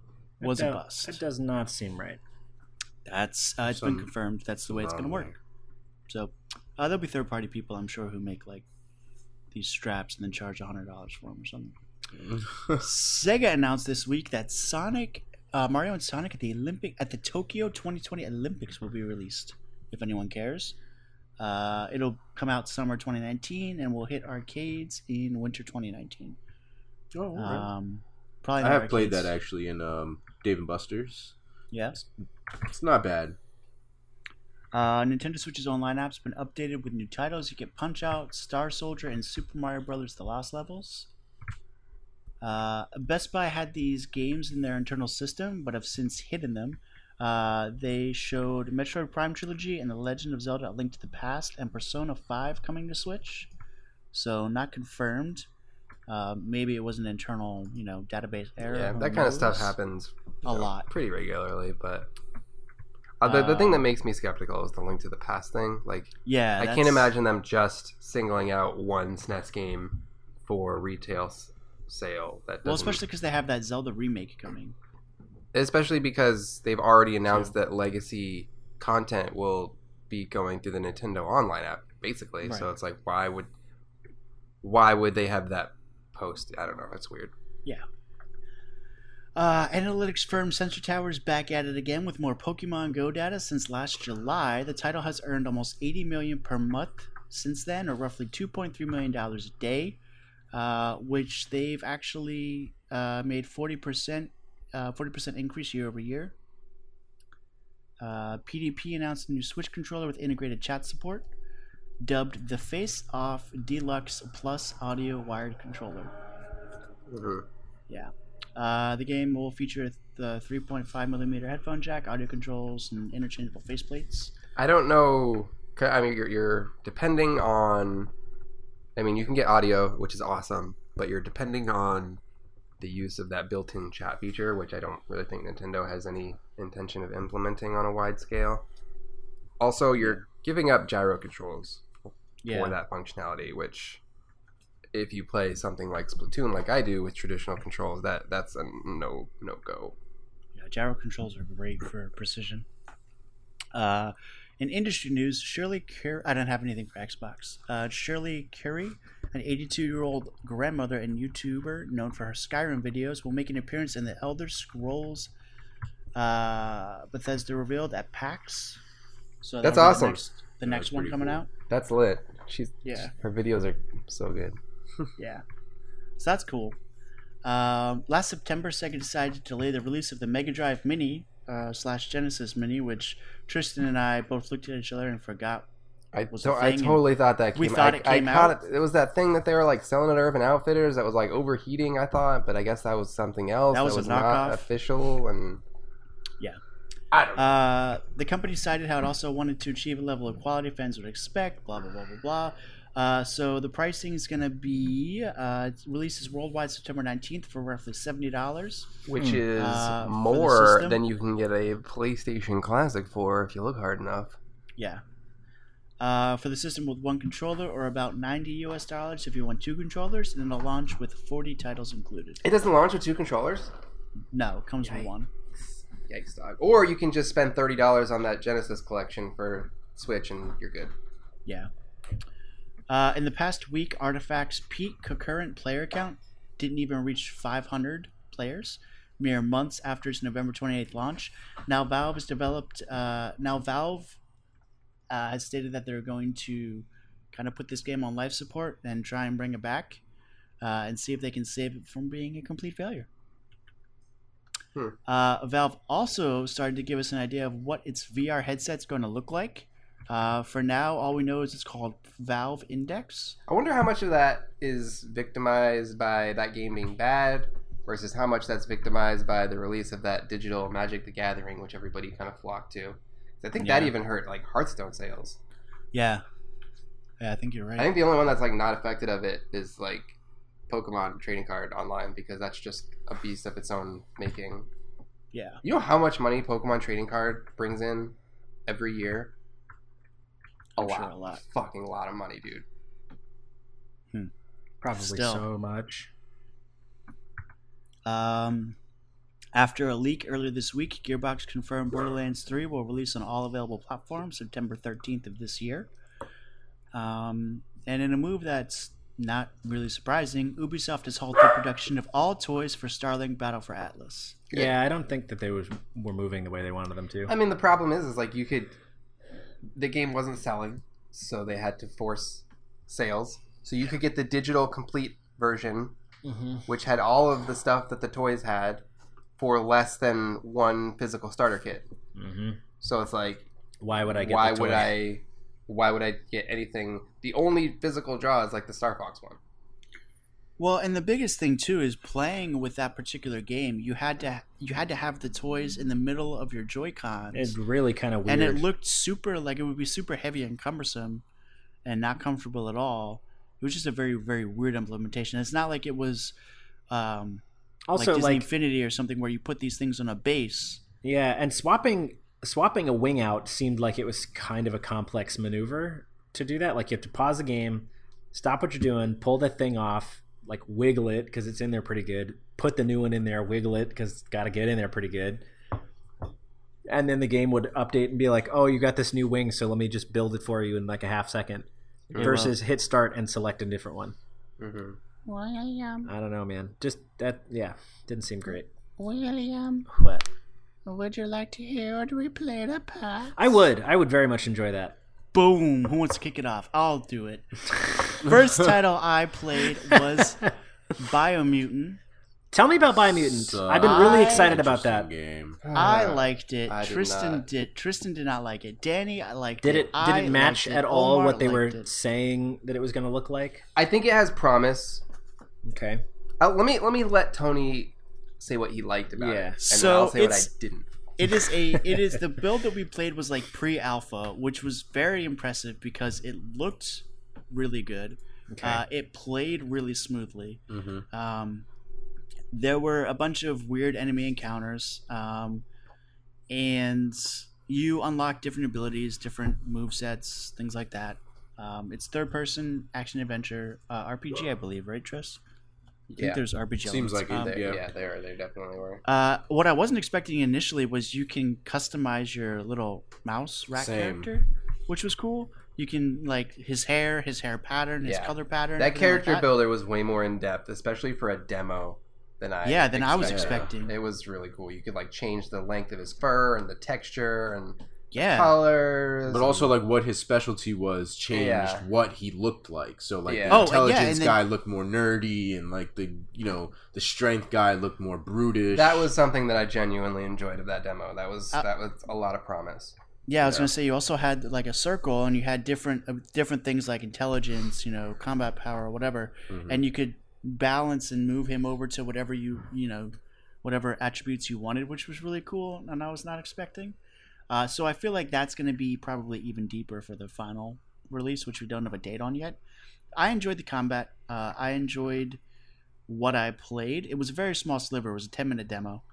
That was a do- bust. That does not seem right. That's uh, it's Some- been confirmed. That's the way it's gonna work. way. So uh, there'll be third party people, I'm sure, who make like these straps and then charge hundred dollars for them or something. Sega announced this week that Sonic, uh, Mario and Sonic at the Olympic at the Tokyo 2020 Olympics will be released. If anyone cares, uh, it'll come out summer 2019 and we'll hit arcades in winter 2019. oh, all right. Um, probably I not have played that actually in um, Dave and Buster's. Yeah. It's not bad. Uh, Nintendo Switch's online app's been updated with new titles. You get Punch Out, Star Soldier, and Super Mario Brothers: The Lost Levels. Uh, Best Buy had these games in their internal system, but have since hidden them. Uh, they showed Metroid Prime Trilogy and The Legend of Zelda: A Link to the Past and Persona 5 coming to Switch. So not confirmed. Uh, maybe it was an internal, you know, database error. Yeah, that kind of stuff happens A know, lot. pretty regularly. But uh, the, the thing that Um, makes me skeptical is the link to the past thing. Like, Yeah, I can't imagine them just singling out one SNES game for retail s- sale. That Well, especially because they have that Zelda remake coming. Especially because they've already announced that legacy content will be going through the Nintendo Online app, basically. So it's like, why would why would they have that post? I don't know. That's weird. Yeah. Uh, analytics firm Sensor Tower is back at it again with more Pokemon Go data. Since last July, the title has earned almost 80 million per month since then, or roughly 2.3 million dollars a day, uh, which they've actually uh, made 40 percent, uh, 40 percent increase year over year. Uh, PDP announced a new Switch controller with integrated chat support, dubbed the Face Off Deluxe Plus Audio Wired Controller. Mhm. Yeah. Uh, the game will feature the 3.5 millimeter headphone jack, audio controls, and interchangeable faceplates. I don't know. I mean, you're, you're depending on. I mean, you can get audio, which is awesome, but you're depending on the use of that built-in chat feature, which I don't really think Nintendo has any intention of implementing on a wide scale. Also, you're giving up gyro controls for that functionality, which if you play something like Splatoon, like I do with traditional controls, that that's a no no go. Yeah, gyro controls are great for precision. Uh, In industry news, Shirley Curry. I don't have anything for Xbox. Uh, Shirley Curry, an 82-year-old grandmother and YouTuber known for her Skyrim videos, will make an appearance in the Elder Scrolls uh, Bethesda revealed at PAX. So That's awesome. The next, the next one coming cool. out. That's lit. She's Yeah. Her videos are so good. Yeah. So that's cool. Um, last September, Sega decided to delay the release of the Mega Drive Mini uh, slash Genesis Mini, which Tristan and I both looked at each other and forgot. I Was so a I thing, totally thought that came. Out. We thought I, it came I out. It, it was that thing that they were like selling at Urban Outfitters that was like overheating. I thought, but I guess that was something else. That was a not official. And Yeah. I don't. know. Uh, the company cited how it also wanted to achieve a level of quality fans would expect, blah, blah, blah, blah, blah. Uh, so the pricing is going to be uh, it releases worldwide September 19th for roughly $70. Which Hmm. is Uh, more than you can get a PlayStation Classic for if you look hard enough. Yeah. Uh, for the system with one controller, or about 90 US dollars if you want two controllers, and it'll launch with 40 titles included. It doesn't launch with two controllers. No, it comes with one. Yikes, dog. Or you can just spend thirty dollars on that Genesis collection for Switch, and you're good. Yeah. Uh, in the past week, Artifact's peak concurrent player count didn't even reach 500 players, mere months after its November 28th launch. Now Valve has developed. Uh, now Valve uh, has stated that they're going to kind of put this game on life support and try and bring it back, uh, and see if they can save it from being a complete failure. Hmm. Uh, Valve also started to give us an idea of what its VR headset's going to look like. Uh, for now, all we know is it's called Valve Index. I wonder how much of that is victimized by that game being bad versus how much that's victimized by the release of that digital Magic the Gathering, which everybody kind of flocked to. 'Cause I think that even hurt like Hearthstone sales. Yeah, yeah, I think you're right. I think the only one that's like not affected of it is like Pokemon trading card online because that's just a beast of its own making. yeah, You know how much money Pokemon trading card brings in every year? A I'm lot. sure a lot. Fucking lot of money, dude. Probably Still. so much. Um, after a leak earlier this week, Gearbox confirmed Borderlands 3 will release on all available platforms September 13th of this year. Um, and in a move that's not really surprising, Ubisoft has halted production of all toys for Starlink Battle for Atlas. Yeah, I don't think that they was were moving the way they wanted them to. I mean, the problem is, is like you could, the game wasn't selling, so they had to force sales. So you could get the digital complete version, Mm-hmm. which had all of the stuff that the toys had, for less than one physical starter kit. Mm-hmm. So it's like, Why would I get? why the would? I, why would I get anything? The only physical draw is like the Star Fox one. Well, and the biggest thing too is playing with that particular game. You had to you had to have the toys in the middle of your Joy Cons. It's really kind of weird. and it looked super like it would be super heavy and cumbersome and not comfortable at all it was just a very very weird implementation it's not like it was um also like Disney like Infinity or something where you put these things on a base Yeah, and swapping swapping a wing out seemed like it was kind of a complex maneuver to do that. Like you have to pause the game, stop what you're doing, pull the thing off, like wiggle it because it's in there pretty good. Put the new one in there, wiggle it because it's got to get in there pretty good. And then the game would update and be like, "Oh, you got this new wing, so let me just build it for you in like a half second. Yeah, Versus hit start and select a different one. Mm-hmm. William, um, I don't know, man. Just that, yeah, didn't seem great. William, um, What? would you like to hear what we played a part? I would, I would very much enjoy that. boom who wants to kick it off i'll do it first title i played was biomutant Tell me about Biomutant. I've been really excited about that. Game. i liked it I tristan not. did tristan did not like it danny i liked Did it it I did it match liked it. at all Omar what they were it. saying that it was going to look like? I think it has promise. Okay. Uh, let me let me let Tony say what he liked about Yeah. it, and So then I'll say what I it's- didn't. it is a it is the build that we played was like pre-alpha which was very impressive because it looked really good Okay. uh, it played really smoothly Mm-hmm. um, there were a bunch of weird enemy encounters um, and you unlock different abilities different move sets things like that um, it's third person action adventure uh, rpg i believe right tris I think Yeah. there's RPG. Seems elements. like it, Um, They- Yeah. yeah, they are. They definitely were. Uh, what I wasn't expecting initially was you can customize your little mouse rat Same. character, which was cool. You can like his hair, his hair pattern, his Yeah. color pattern. That character like that. builder was way more in depth, especially for a demo than I. Yeah, than I was expecting. It was really cool. You could like change the length of his fur and the texture and Yeah, colors. But also like what his specialty was changed Yeah. what he looked like. So like Yeah. the Oh, yeah, intelligence and then- guy looked more nerdy and like the you know, the strength guy looked more brutish. that was something that I genuinely enjoyed of that demo. That was Uh, that was a lot of promise. yeah. I was Yeah. gonna say you also had like a circle, and you had different uh, different things like intelligence, you know, combat power, whatever, Mhm. and you could balance and move him over to whatever you you know, whatever attributes you wanted, which was really cool, and I was not expecting. Uh, so I feel like that's going to be probably even deeper for the final release, which we don't have a date on yet. I enjoyed the combat. Uh, I enjoyed what I played. It was a very small sliver. It was a ten minute demo.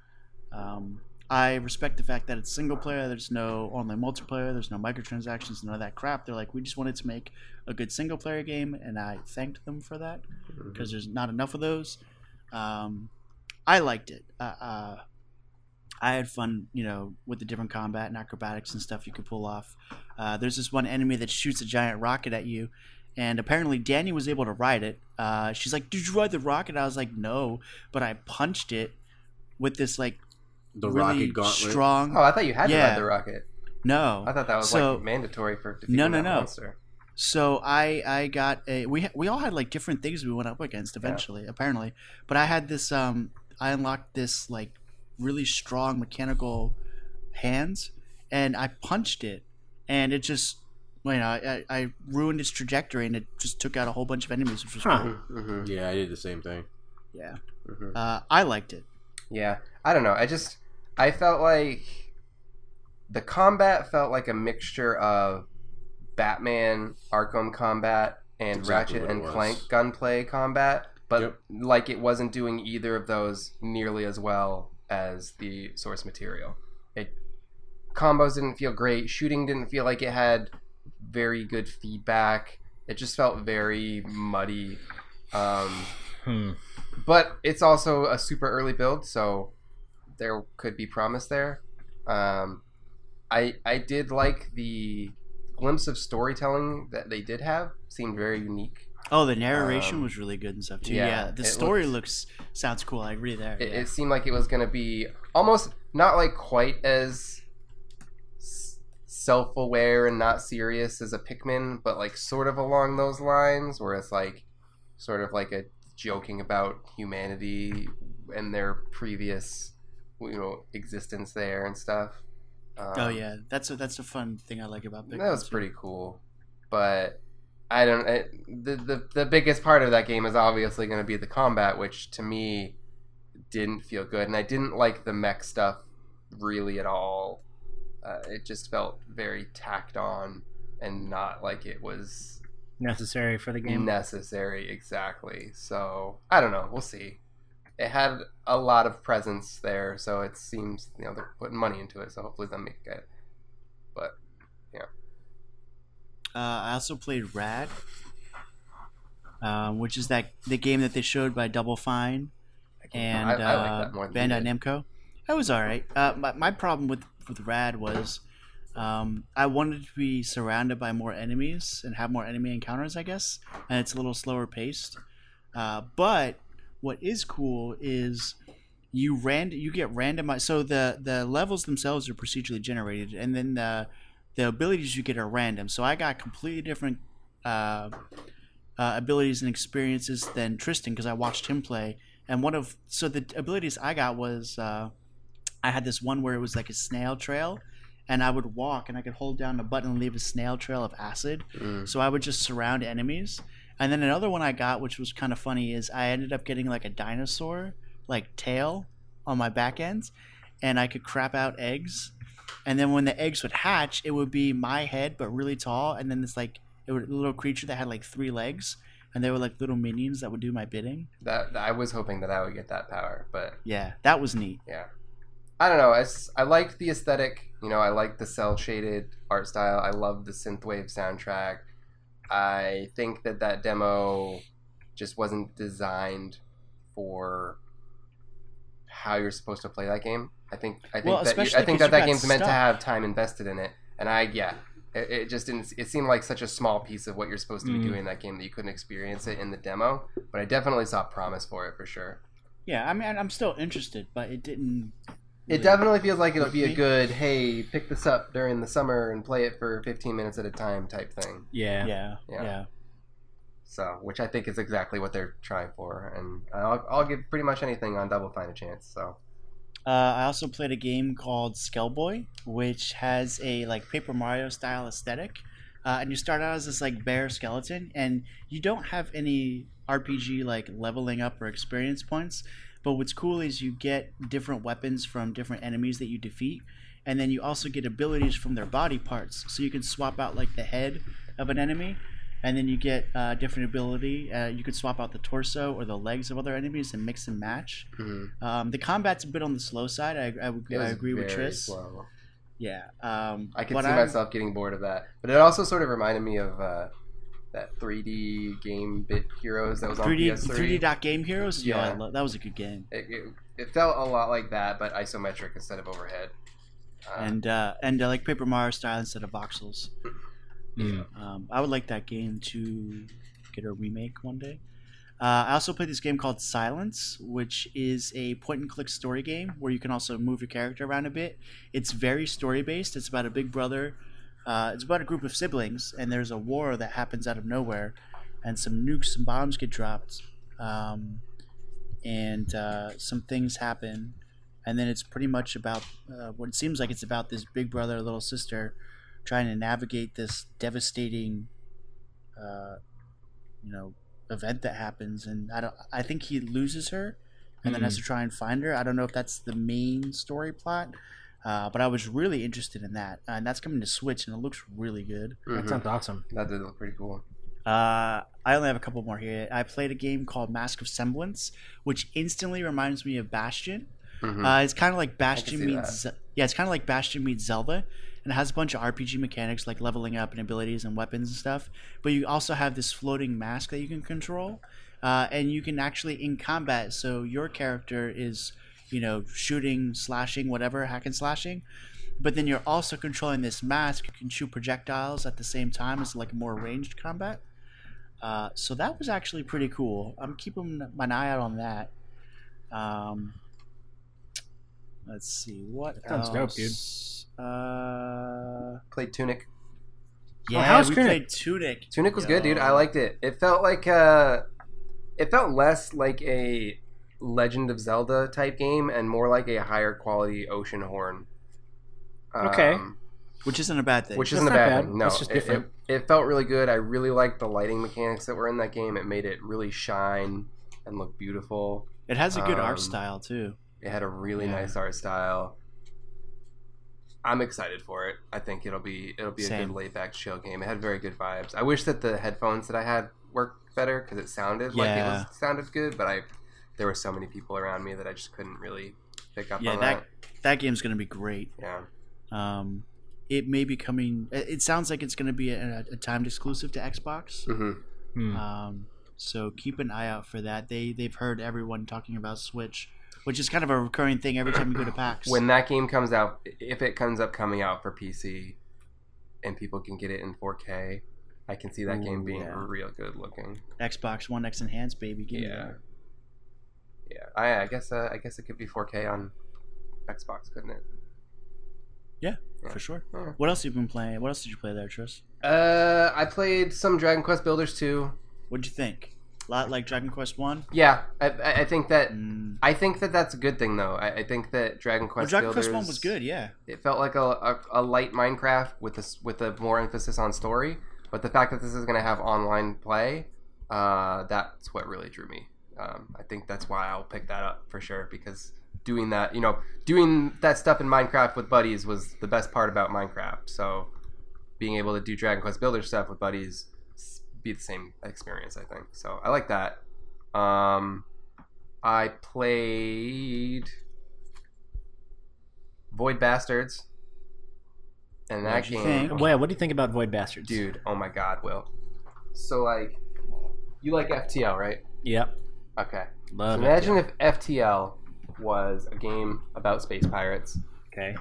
Um, I respect the fact that it's single player. There's no online multiplayer. There's no microtransactions. None of that crap. They're like, we just wanted to make a good single player game, and I thanked them for that because there's not enough of those. Um, I liked it. Uh, uh, I had fun, you know, with the different combat and acrobatics and stuff you could pull off. Uh, there's this one enemy that shoots a giant rocket at you, and apparently Danny was able to ride it. Uh, she's like, "Did you ride the rocket?" I was like, "No," but I punched it with this like the really rocket gauntlet. strong. Oh, I thought you had to ride the rocket. No, I thought that was So- like mandatory for defeating No, no, that no. monster. So I I got a we we all had like different things we went up against eventually apparently, but I had this um I unlocked this like really strong mechanical hands and I punched it and it just you know I, I ruined its trajectory and it just took out a whole bunch of enemies which was Huh. cool. hmm Yeah, I did the same thing. Yeah, hmm uh, I liked it. Yeah, I don't know. I just I felt like the combat felt like a mixture of Batman Arkham combat and Exactly Ratchet and. Clank gunplay combat, but Yep. like it wasn't doing either of those nearly as well as the source material. It combos didn't feel great. Shooting didn't feel like it had very good feedback. It just felt very muddy. Um, Hmm. but it's also a super early build, so there could be promise there. Um, I I did like the glimpse of storytelling that they did have. Seemed very unique. Oh, the narration Um, was really good and stuff too. yeah, Yeah, the story looked- looks sounds cool. I agree there. It, yeah. it seemed like it was going to be almost not like quite as self-aware and not serious as a Pikmin, but like sort of along those lines, where it's like sort of like a joking about humanity and their previous, you know, existence there and stuff. Um, oh yeah, that's a that's a fun thing I like about. Pikmin. That was pretty cool, but I don't. It, the, the the biggest part of that game is obviously going to be the combat, which to me didn't feel good, and I didn't like the mech stuff really at all. Uh, it just felt very tacked on and not like it was Necessary for the game. necessary exactly. So I don't know. We'll see. It had a lot of presence there, so it seems you know they're putting money into it. So hopefully they'll make it. But Uh, I also played Rad, um, which is that the game that they showed by Double Fine and I, I uh, that more than you Bandai. Namco. That was all right. Uh, my, my problem with with Rad was um, I wanted to be surrounded by more enemies and have more enemy encounters, I guess, and it's a little slower paced. Uh, but what is cool is you ran you get randomized. So the the levels themselves are procedurally generated, and then the the abilities you get are random. So I got completely different uh, uh, abilities and experiences than Tristan because I watched him play. And one of so the abilities I got was uh, I had this one where it was like a snail trail, and I would walk and I could hold down a button and leave a snail trail of acid. Mm. So I would just surround enemies. And then another one I got, which was kind of funny, is I ended up getting like a dinosaur like tail on my back ends, and I could crap out eggs. And then when the eggs would hatch, it would be my head but really tall, and then this like it would a little creature that had like three legs, and they were like little minions that would do my bidding. That I was hoping that I would get that power, but Yeah, that was neat. yeah, I don't know. I I liked the aesthetic. You know, I liked the cell shaded art style. I love the synthwave soundtrack. I think that that demo just wasn't designed for how you're supposed to play that game. I think I think Well, that you- I think 'cause that that got game's meant to have time invested in it, and I yeah, it, it just didn't. It seemed like such a small piece of what you're supposed to be Mm. doing in that game that you couldn't experience it in the demo. But I definitely saw promise for it for sure. Yeah, I mean, I'm still interested, but it didn't. It definitely feels like it'll be a good hey, pick this up during the summer and play it for 15 minutes at a time type thing. Yeah. Yeah, Yeah. yeah. So, which I think is exactly what they're trying for, and I'll, I'll give pretty much anything on Double Fine a chance. So, Uh, I also played a game called Skellboy, which has a like Paper Mario style aesthetic, uh, and you start out as this like bare skeleton, and you don't have any RPG like leveling up or experience points. But what's cool is you get different weapons from different enemies that you defeat, and then you also get abilities from their body parts. So you can swap out like the head of an enemy, and then you get uh, different ability. Uh, you could swap out the torso or the legs of other enemies and mix and match. mhm. Um, the combat's a bit on the slow side. I, I, I agree with Tris. slow. Yeah. Um, I could see I'm- myself getting bored of that, but it also sort of reminded me of uh, that 3D game Bit Heroes that was on 3D PS3. 3D dot game heroes. Yeah, Yeah. that was a good game. It, it, it felt a lot like that, but isometric instead of overhead. Uh, and uh, and uh, like Paper Mario style instead of voxels. Mm. Um, I would like that game to get a remake one day. Uh, I also played this game called Silence, which is a point and click story game where you can also move your character around a bit. It's very story based. It's about a big brother. Uh, it's about a group of siblings, and there's a war that happens out of nowhere, and some nukes and bombs get dropped, um, and uh, some things happen, and then it's pretty much about uh, what it seems like it's about this big brother little sister trying to navigate this devastating uh, you know event that happens and i don't i think he loses her and then has to try and find her i don't know if that's the main story plot uh, but i was really interested in that and that's coming to switch and it looks really good That mhm. sounds awesome. that did look pretty cool. uh, I only have a couple more here. I played a game called Mask of Semblance, which instantly reminds me of Bastion. Mhm. Uh, it's kind of like Bastion see meets Ze- yeah, it's kind of like Bastion meets Zelda, and it has a bunch of RPG mechanics like leveling up and abilities and weapons and stuff. But you also have this floating mask that you can control, uh, and you can actually in combat. So your character is, you know, shooting, slashing, whatever, hack and slashing. But then you're also controlling this mask. You can shoot projectiles at the same time as like more ranged combat. Uh, so that was actually pretty cool. I'm keeping my eye out on that. Um, let's see what Sounds dope, dude. Else? Uh, Played Tunic. yeah, how's we Tunic? played Tunic. Tunic was good, dude. I liked it. It felt like uh, it felt less like a Legend of Zelda type game and more like a higher quality Oceanhorn. Okay. Um, which isn't a bad thing. which isn't a bad, bad. thing. No, It's just it- different. It, it felt really good. I really liked the lighting mechanics that were in that game. It made it really shine and look beautiful. it has a good um, art style too. It had a really Yeah. nice art style. I'm excited for it. I think it'll be it'll be a good laid back chill game. It had very good vibes. I wish that the headphones that I had worked better because it sounded like it was sounded good, but I there were so many people around me that I just couldn't really pick up Yeah, on that that. that game's gonna be great. Yeah. Um, it may be coming. It it sounds like it's gonna be a, a timed exclusive to Xbox. hmm Hmm. Um, so keep an eye out for that. They they've heard everyone talking about Switch, which is kind of a recurring thing every time you go to PAX. When that game comes out, if it comes up coming out for PC, and people can get it in 4K, I can see that game being yeah. real good looking. Xbox One X enhanced, baby. Give Yeah. Yeah, I, I guess uh, I guess it could be 4K on Xbox, couldn't it? Yeah. for sure. Yeah. What else have you been playing? What else did you play there, Tris? Uh, I played some Dragon Quest Builders 2. What'd you think? Lot like Dragon Quest One. Yeah, I, I think that Mm. I think that that's a good thing though. I, I think that Dragon Well, Quest Dragon Builders Quest One was good. Yeah. It felt like a, a, a light Minecraft with this with a more emphasis on story. But the fact that this is going to have online play, uh, that's what really drew me. Um, I think that's why I'll pick that up for sure because doing that, you know, doing that stuff in Minecraft with buddies was the best part about Minecraft. So being able to do Dragon Quest Builder stuff with buddies be the same experience, I think. So I like that. Um, I played Void Bastards. And that game, think? What do you think about Void Bastards? dude, oh my god, Will. So like, you like FTL, right? Yep. Okay. Love Imagine it. if FTL was a game about space pirates Okay.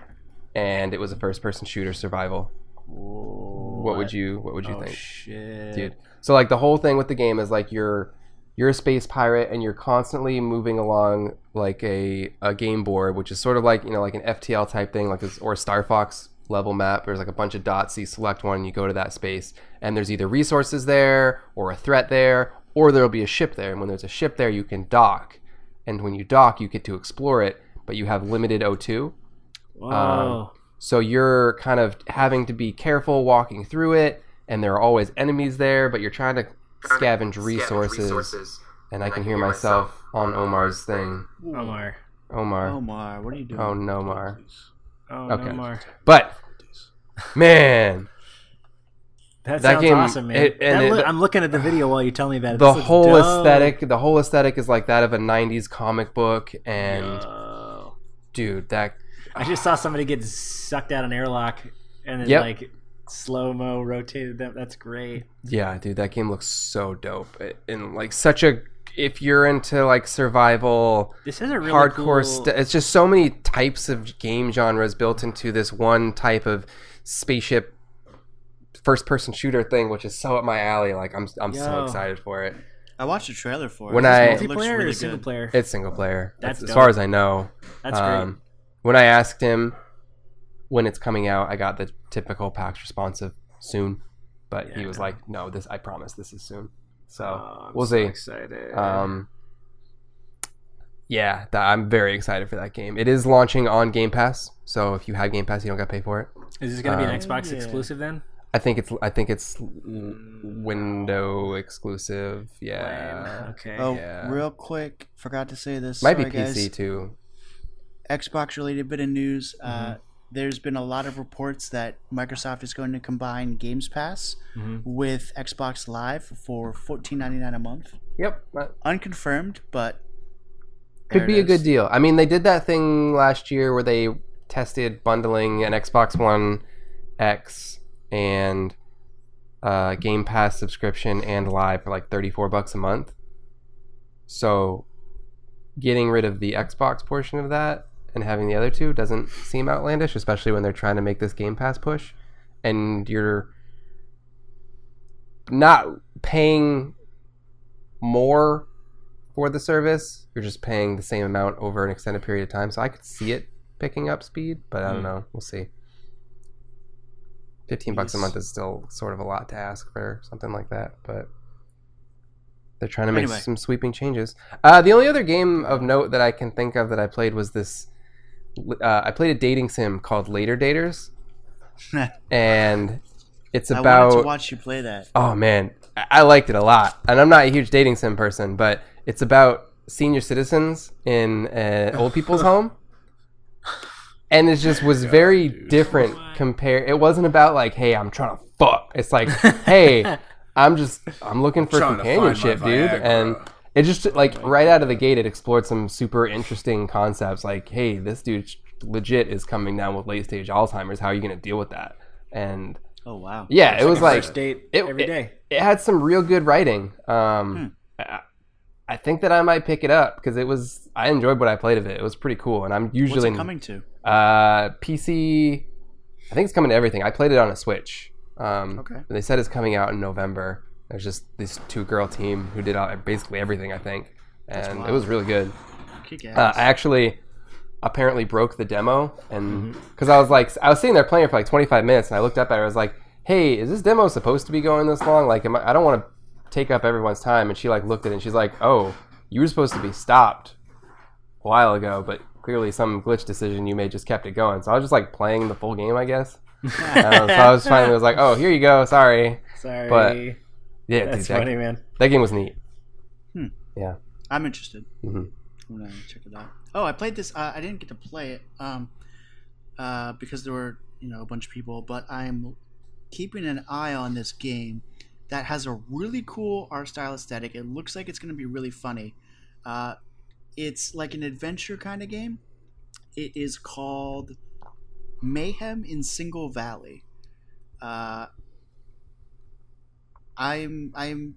and it was a first-person shooter survival. What would you What would you oh think? shit, dude. So like the whole thing with the game is like you're you're a space pirate and you're constantly moving along like a, a game board, which is sort of like you know like an FTL type thing, like this, or a Star Fox level map. There's like a bunch of dots. You select one and you go to that space, and there's either resources there or a threat there, or there'll be a ship there. And when there's a ship there, you can dock, and when you dock, you get to explore it, but you have limited O2. Whoa. Um, so you're kind of having to be careful walking through it, and there are always enemies there, but you're trying to scavenge resources. And I can hear myself on Omar's thing. Omar. Omar. Omar, what are you doing? Oh no, Mar. Oh, Okay. no more. But man, That, That sounds game- awesome, man. it- and That it- loo- I'm looking at the video while you tell me about it. the This whole dope. aesthetic, the whole aesthetic is like that of a '90s comic book, and Yo. dude, that I just saw somebody get sucked out an airlock and then Yep. like slow mo rotated them. That's great. yeah, dude, that game looks so dope, It- and like such a if you're into like survival This is a really hardcore cool... st- it's just so many types of game genres built into this one type of spaceship first person shooter thing which is so up my alley like i'm, I'm so excited for it I watched a trailer for it. When It I- looks multiplayer really or single good. player? it's single player That's as far as i know That's great. um, when i asked him when it's coming out i got the typical pax responsive soon but Yeah, he was know. like no this i promise this is soon so Oh, I'm we'll so see Excited. Um, yeah, that, I'm very excited for that game. It is launching on Game Pass, so if you have Game Pass, you don't got to pay for it. is this gonna be an um, Xbox yeah. exclusive then? I think it's I think it's window exclusive. Yeah, Lame. Okay. Oh, Yeah. real quick, forgot to say this. might Sorry, be PC guys. too. Xbox related bit of news. Mm-hmm. Uh, there's been a lot of reports that Microsoft is going to combine Games Pass Mhm. with Xbox Live for $14.99 a month. Yep, Unconfirmed, but could be a good deal. I mean, they did that thing last year where they tested bundling an Xbox One X and uh, Game Pass subscription and Live for like 34 bucks a month. So, getting rid of the Xbox portion of that and having the other two doesn't seem outlandish, especially when they're trying to make this Game Pass push, and you're not paying more for the service. You're just paying the same amount over an extended period of time. So I could see it picking up speed, but I don't Hmm. know. We'll see. Fifteen bucks a month is still sort of a lot to ask for something like that, but they're trying to make Anyway. some sweeping changes. Uh, the only other game of note that I can think of that I played was this. Uh, I played a dating sim called Later Daters, and it's I about wanted to watch you play that. Oh man, I I liked it a lot, and I'm not a huge dating sim person, but it's about senior citizens in an old people's home, and it just was very different. Compare, it wasn't about like, hey, I'm trying to fuck. It's like, hey, I'm just, I'm looking for Trying to companionship, dude, Viagra. and. It just like right out of the gate, it explored some super interesting concepts. Like, hey, this dude legit is coming down with late stage Alzheimer's. How are you going to deal with that? And Oh, wow. yeah, it was like first date it- every it- day. it had some real good writing. Um, I, I think that I might pick it up because it was. I enjoyed what I played of it. It was pretty cool, and I'm What's usually it coming to? uh, PC. I think it's coming to everything. I played it on a Switch. Um, Okay. They said it's coming out in November. There's just this two girl team who did basically everything. I think, and it was really good. Kick Uh. I actually apparently broke the demo, and because I was like, I was sitting there playing for like 25 minutes, and I looked up at her. I was like, "Hey, is this demo supposed to be going this long? Like, am I, I don't want to take up everyone's time." And she like looked at it, and she's like, "Oh, you were supposed to be stopped a while ago, but clearly some glitch decision you made just kept it going." So I was just like playing the full game, I guess. Uh, so I was finally was like, "Oh, here you go. Sorry." Sorry. but- Yeah, That's that, funny, man. that game was neat. Hmm. Yeah, I'm interested. Mhm. I'm gonna check it out. Oh, I played this. Uh, I didn't get to play it um, uh, because there were you know a bunch of people, but I'm keeping an eye on this game that has a really cool art style aesthetic. It looks like it's gonna be really funny. Uh, it's like an adventure kind of game. It is called Mayhem in Single Valley. Uh, I'm I'm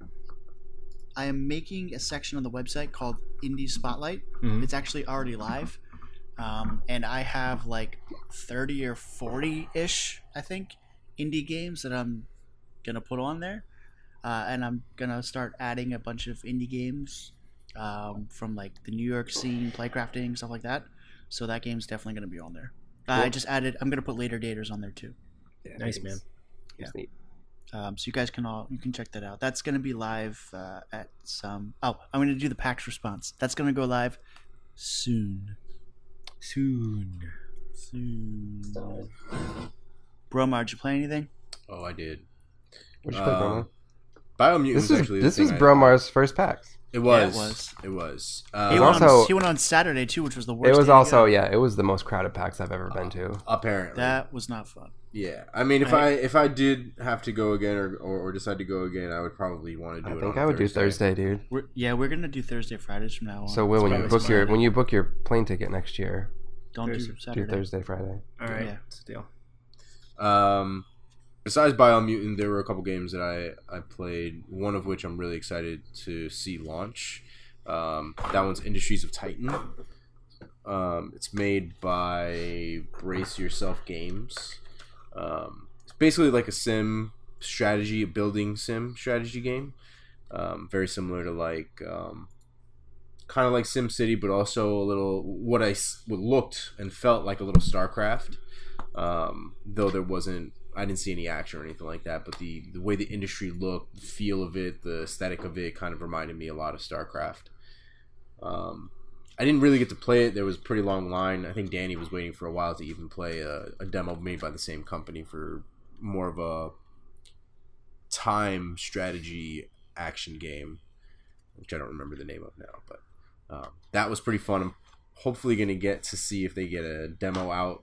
I am making a section on the website called Indie Spotlight. Mhm. It's actually already live, um, and I have like thirty or forty ish, I think, indie games that I'm gonna put on there, uh, and I'm gonna start adding a bunch of indie games um, from like the New York scene, playcrafting stuff like that. So that game's definitely gonna be on there. Uh, I just added. I'm gonna put later daters on there too. Yeah, Nice, it's- man. it's Yeah. Neat. Um, so you guys can all you can check that out. That's going to be live uh, at some. Oh, I'm going to do the PAX response. That's going to go live soon. Soon. Soon. Bromar, did you play anything? Oh, I did. What'd you play, Um, Bromo? Biomutant This was is actually this was Bromar's first PAX. It was. Yeah, it was. It was. He, Uh, was went on, also- he went on Saturday too, which was the worst. It was day also yeah, it was the most crowded PAX I've ever been to. apparently. That was not fun. yeah. I mean, if I, I- if I did have to go again or, or, or decide to go again, I would probably want to do I it. think on I would Thursday. do Thursday, dude. We're, yeah, we're going to do Thursday, Fridays from now on. So Will, when you probably book your when you book your plane ticket next year, don't do Thursday- Saturday. do Thursday, Friday. All right. Yeah. That's a deal. Um, besides Biomutant, there were a couple games that I I played. One of which I'm really excited to see launch. Um, that one's Industries of Titan. Um, it's made by Brace Yourself Games. Um, it's basically like a sim strategy, a building sim strategy game. Um, very similar to like um, kind of like Sim City, but also a little what I what looked and felt like a little StarCraft um, though there wasn't I didn't see any action or anything like that, but the the way the industry looked, the feel of it, the aesthetic of it, kind of reminded me a lot of StarCraft. Um, I didn't really get to play it. There was a pretty long line. I think Danny was waiting for a while to even play a, a demo made by the same company for more of a time strategy action game, which I don't remember the name of now. But um, that was pretty fun. I'm hopefully going to get to see if they get a demo out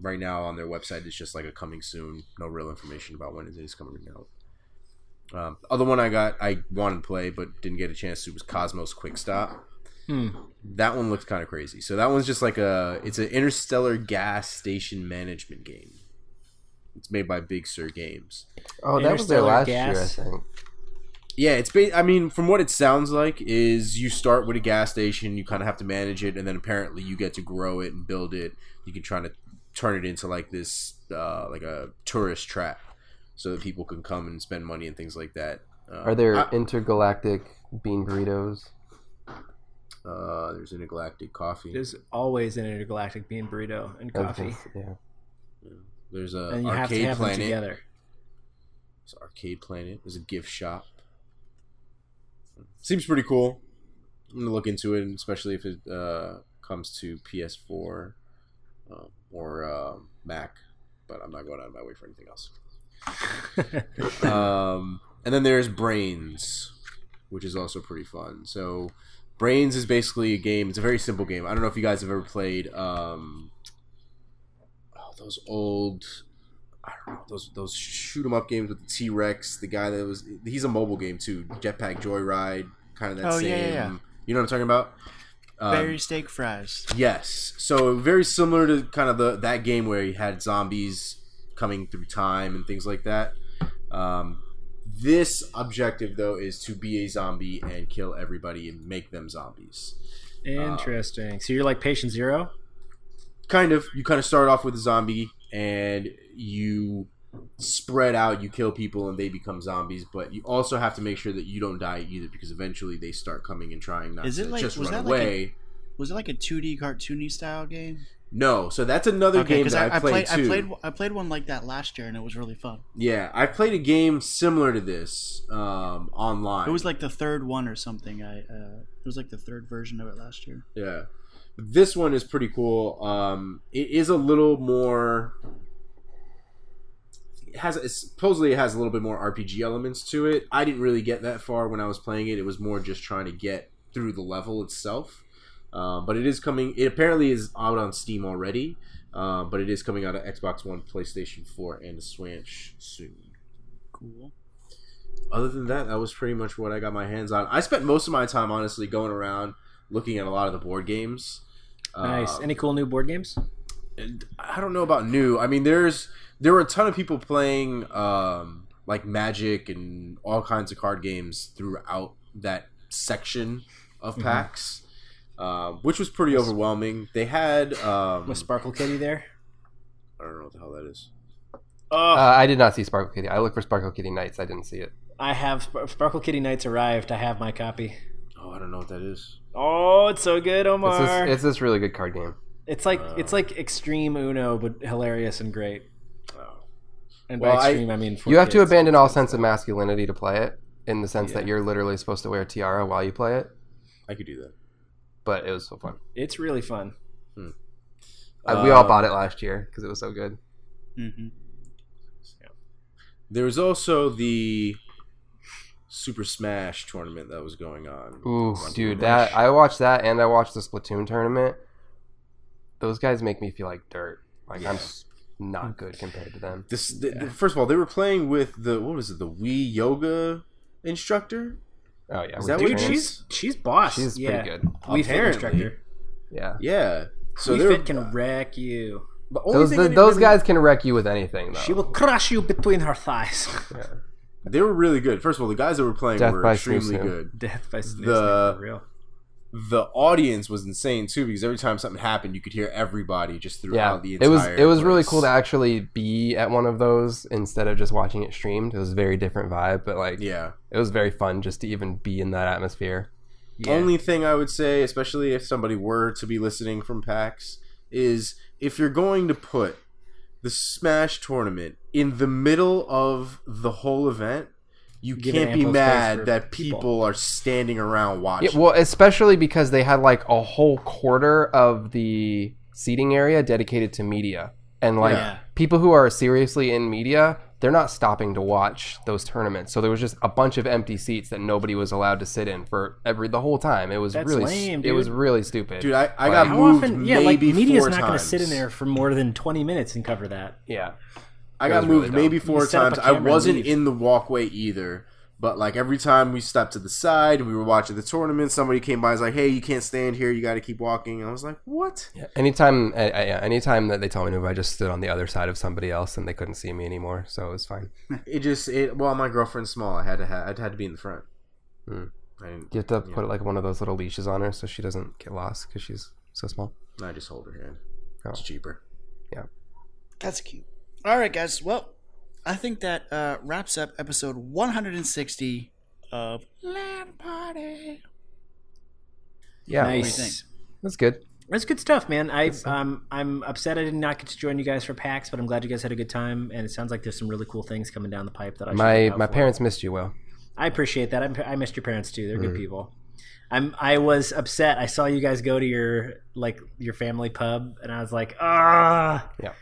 right now on their website it's just like a coming soon. No real information about when it is coming out. Um, other one i got i wanted to play but didn't get a chance to was Cosmo's Quickstop. Hmm. that one looks kind of crazy. So that one's just like a it's an interstellar gas station management game. It's made by Big Sir Games. Oh, that was their last Gas. year, I think. yeah it's ba- i mean from what it sounds like is you start with a gas station you kind of have to manage it and then apparently you get to grow it and build it. You can try to turn it into like this uh, like a tourist trap so that people can come and spend money and things like that. Uh, Are there I- intergalactic bean burritos? uh, there's intergalactic coffee. There's always an intergalactic bean burrito and coffee, Yeah. there's a and you have to arcade have them planet. together. There's an arcade planet. There's a gift shop. Seems pretty cool. I'm gonna look into it especially if it uh, comes to ps4 um, or uh, mac but i'm not going out of my way for anything else um, and then there's Brains, which is also pretty fun. So, Brains is basically a game. It's a very simple game. I don't know if you guys have ever played um, oh, those old. I don't know those those shoot 'em up games with the T Rex. The guy that was he's a mobile game too. Jetpack Joyride, kind of that Oh, same. yeah, yeah. You know what I'm talking about? Um, Berry steak fries. Yes. So very similar to kind of the that game where you had zombies coming through time and things like that. Um, this objective though is to be a zombie and kill everybody and make them zombies. Interesting. so you're like patient zero. Kind of. You kind of start off with a zombie and you spread out. You kill people and they become zombies, but you also have to make sure that you don't die either because eventually they start coming and trying not Is to like- just was run that like a- away. Was it like a 2D cartoony style game? no, so that's another Okay, game that I, I played played, too. I played I played one like that last year and it was really fun. Yeah, I played a game similar to this um, online. It was like the third one or something. I uh, it was like the third version of it last year. yeah. This one is pretty cool. Um, it is a little more. It has it supposedly it has a little bit more RPG elements to it. I didn't really get that far when I was playing it. It was more just trying to get through the level itself. Um, but it is coming. It apparently is out on Steam already. Uh, but it is coming out of Xbox One, PlayStation 4, and the Switch soon. Cool. other than that, that was pretty much what I got my hands on. I spent most of my time honestly going around looking at a lot of the board games. Nice. Um, Any cool new board games? and I don't know about new. I mean, there's there were a ton of people playing um, like Magic and all kinds of card games throughout that section of Mm-hmm. PAX, um, which was pretty overwhelming. They had um, Was Sparkle Kitty there? I don't know what the hell that is. Oh, Uh, I did not see Sparkle Kitty. I looked for Sparkle Kitty Nights. I didn't see it. I have Sp- Sparkle Kitty Nights arrived. I have my copy. Oh, I don't know what that is. Oh, it's so good, It's Omar. this, it's this really good card game. It's like Uh, it's like extreme Uno, but hilarious and great. And Well, by I- extreme, I, mean for You have to abandon all sense of masculinity to play it, in the sense that you're literally supposed to wear a tiara while you play it. I could do that. But it was so fun. It's really fun. Uh, we all Uh, bought it last year because it was so good. Mm-hmm. There was also the Super Smash tournament that was going on. Ooh, dude, that I watched that and I watched the Splatoon tournament. Those guys make me feel like dirt. Like I'm s- not mm. good compared to them. This, the, the- first of all, they were playing with the what was it, the Wii Yoga instructor? Oh yeah, Is that the what Dude, she's she's boss. she's yeah. pretty good. Wii Fit instructor. Yeah, Yeah. So We they Fit can wreck you. the only those the, those really- guys can wreck you with anything though. She will crush you between her thighs. Yeah. They were really good. First of all, the guys that were playing Death were extremely Snoo Snoo. good. Death by snake The- for real. The audience was insane too because every time something happened, you could hear everybody just Yeah, throughout the it was it was really cool to actually be at one of those instead of just watching it streamed. It was a very different vibe, but like Yeah. it was very fun just to even be in that atmosphere. Yeah. Only thing I would say, especially if somebody were to be listening from PAX, is if you're going to put the Smash tournament in the middle of the whole event, you can't be mad that people. people are standing around watching. Yeah, well, especially because they had like a whole quarter of the seating area dedicated to media, and like Yeah. people who are seriously in media, they're not stopping to watch those tournaments. So there was just a bunch of empty seats that nobody was allowed to sit in for every the whole time. It was That's really lame, it was really stupid. Dude, I, I Like- got How moved often? Yeah, like maybe media's four not going to sit in there for more than twenty minutes and cover that. yeah, I got was really moved maybe four times. I wasn't in the walkway either. But like every time we stepped to the side and we were watching the tournament, somebody came by and was like, "Hey, you can't stand here. You got to keep walking." And I was like, "What?" yeah. Anytime, I, I, anytime that they told me to move, I just stood on the other side of somebody else, and they couldn't see me anymore. So it was fine. It just it. Well, my girlfriend's small. I had to. Ha- I had to be in the front. Hmm. I didn't. You have to Yeah. put like one of those little leashes on her so she doesn't get lost because she's so small. I just hold her hand. Oh. It's cheaper. Yeah, that's cute. All right, guys. Well, I think that uh, wraps up episode 160 of LAN Party. Yeah, do you nice. think? that's good. That's good stuff, man. I Good stuff. um I'm upset I did not get to join you guys for PAX, but I'm glad you guys had a good time, and it sounds like there's some really cool things coming down the pipe that I should My my for. parents missed you, Well, I appreciate that. I, I missed your parents too. They're good Mhm. people. I'm. I was upset. I saw you guys go to your like your family pub, and I was like, ah, Yeah.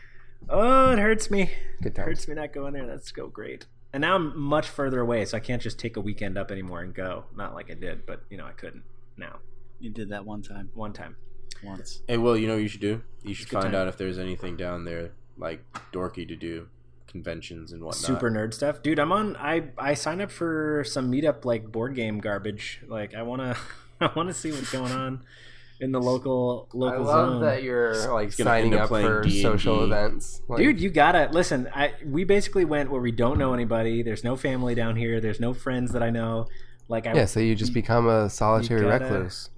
Oh, it hurts me. Good It hurts me not going there. That's go great. And now I'm much further away, so I can't just take a weekend up anymore and go. Not like I did, but you know I couldn't. Now, You did that one time, one time. once. Hey, Will, you know what you should do? You should find time. out if there's anything down there like dorky to do, conventions and whatnot. Super nerd stuff, dude. I'm on. I I signed up for some meetup like board game garbage. Like I wanna I wanna see what's going on in the local local. I love zone. that you're like He's signing up up for D&D. social events. Like, Dude, you gotta listen. I we basically went where we don't know anybody. There's no family down here. There's no friends that I know. Like I, yeah, so you just become a solitary gotta- recluse.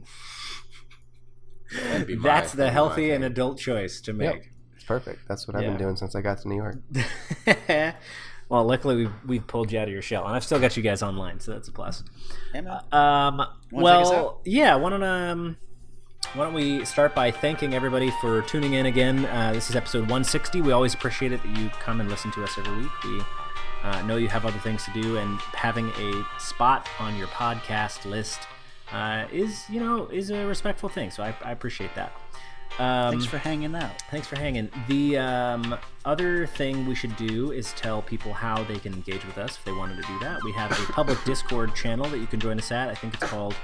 Be my- that's the that'd be my healthy and adult choice to make. It's perfect. That's what I've Yeah. been doing since I got to New York. well, luckily we've we've pulled you out of your shell, and I've still got you guys online, so that's a plus. Um, Wanna take us well, yeah. Why don't um, why don't we start by thanking everybody for tuning in again? Uh, this is episode 160. We always appreciate it that you come and listen to us every week. We uh, know you have other things to do, and having a spot on your podcast list uh, is, you know, is a respectful thing. So I, I appreciate that. Um, Thanks for hanging out. Thanks for hanging. The um, other thing we should do is tell people how they can engage with us if they wanted to do that. We have a public Discord channel that you can join us at. I think it's called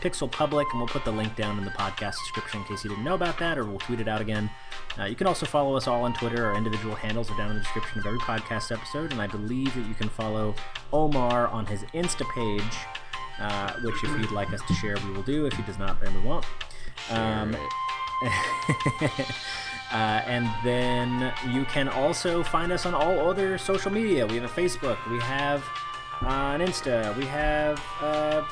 Pixel Public, and we'll put the link down in the podcast description in case you didn't know about that, or we'll tweet it out again. Uh, you can also follow us all on Twitter. Our individual handles are down in the description of every podcast episode, and I believe that you can follow Omar on his Insta page, uh, which if you'd like us to share, we will do. If he does not, then we won't. Um, uh, and then you can also find us on all other social media. We have a Facebook. We have On Insta, we have uh,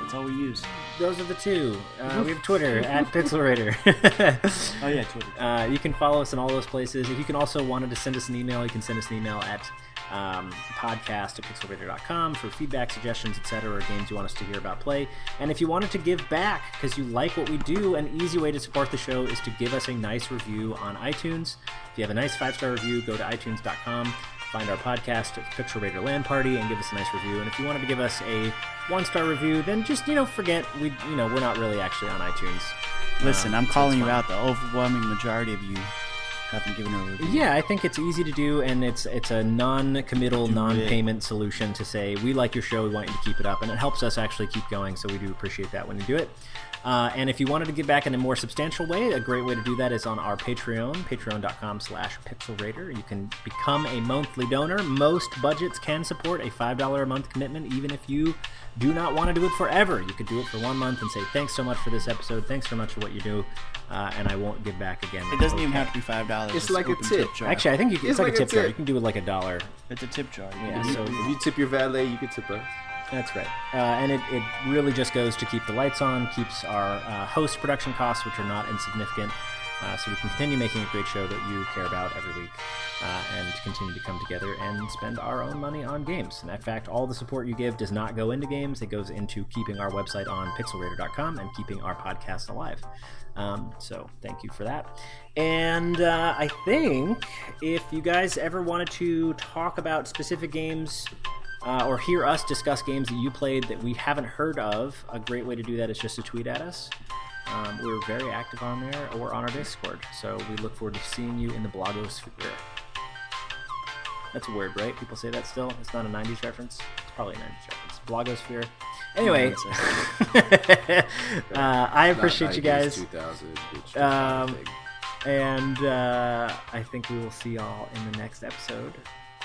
That's all we use. those are the two. Uh, we have Twitter at Pixelrator. Oh yeah, Twitter. Uh, you can follow us in all those places. If you can also wanted to send us an email, you can send us an email at um, podcast at pixelrator.com for feedback, suggestions, etc., or games you want us to hear about play. And if you wanted to give back because you like what we do, an easy way to support the show is to give us a nice review on iTunes. If you have a nice five star review, go to itunes.com, find our podcast, at Picture Raider LAN Party, and give us a nice review. And if you wanted to give us a one star review, then just you know forget we you know we're not really actually on iTunes. Listen, Um, I'm calling it's you out. The overwhelming majority of you haven't given a review. Yeah, I think it's easy to do, and it's it's a non-committal, Do non-payment solution to say we like your show, we want you to keep it up, and it helps us actually keep going. So we do appreciate that when you do it. Uh, and if you wanted to give back in a more substantial way, a great way to do that is on our Patreon, patreon.com/slash pixelrator. You can become a monthly donor. Most budgets can support a five dollar a month commitment, even if you do not want to do it forever. You could do it for one month and say thanks so much for this episode, thanks so much for what you do, uh, and I won't give back again. It doesn't even have to be five dollars. It's like a tip. jar. Actually, I think you can, it's, It's like, like a a tip jar. You can do it like a dollar. it's a tip jar. You Yeah, can- so If you tip your valet, you can tip us. That's right. Uh, and it, it really just goes to keep the lights on, keeps our uh, host production costs, which are not insignificant, uh, so we can continue making a great show that you care about every week, uh, and continue to come together and spend our own money on games. And in fact, all the support you give does not go into games; it goes into keeping our website on pixelrator.com and keeping our podcast alive. Um, so thank you for that. And uh, I think if you guys ever wanted to talk about specific games uh, or hear us discuss games that you played that we haven't heard of, a great way to do that is just to tweet at us. Um, we're very active on there or on our Discord, so we look forward to seeing you in the blogosphere. That's a word, right? People say that still. It's not a '90s reference. It's probably a '90s reference. Blogosphere. Anyway, uh, I appreciate you guys. 2000, Um, and uh, I think we will see y'all in the next episode,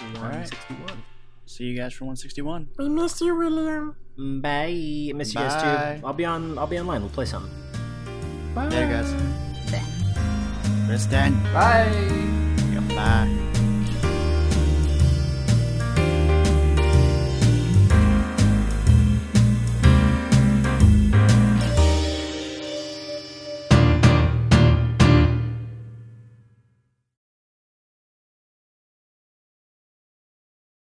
right. 161. See you guys for 161. We miss you, William. Bye. Miss you guys too. I'll be on. I'll be online. We'll play some. There, guys. Rest Kristen. Bye. Bye.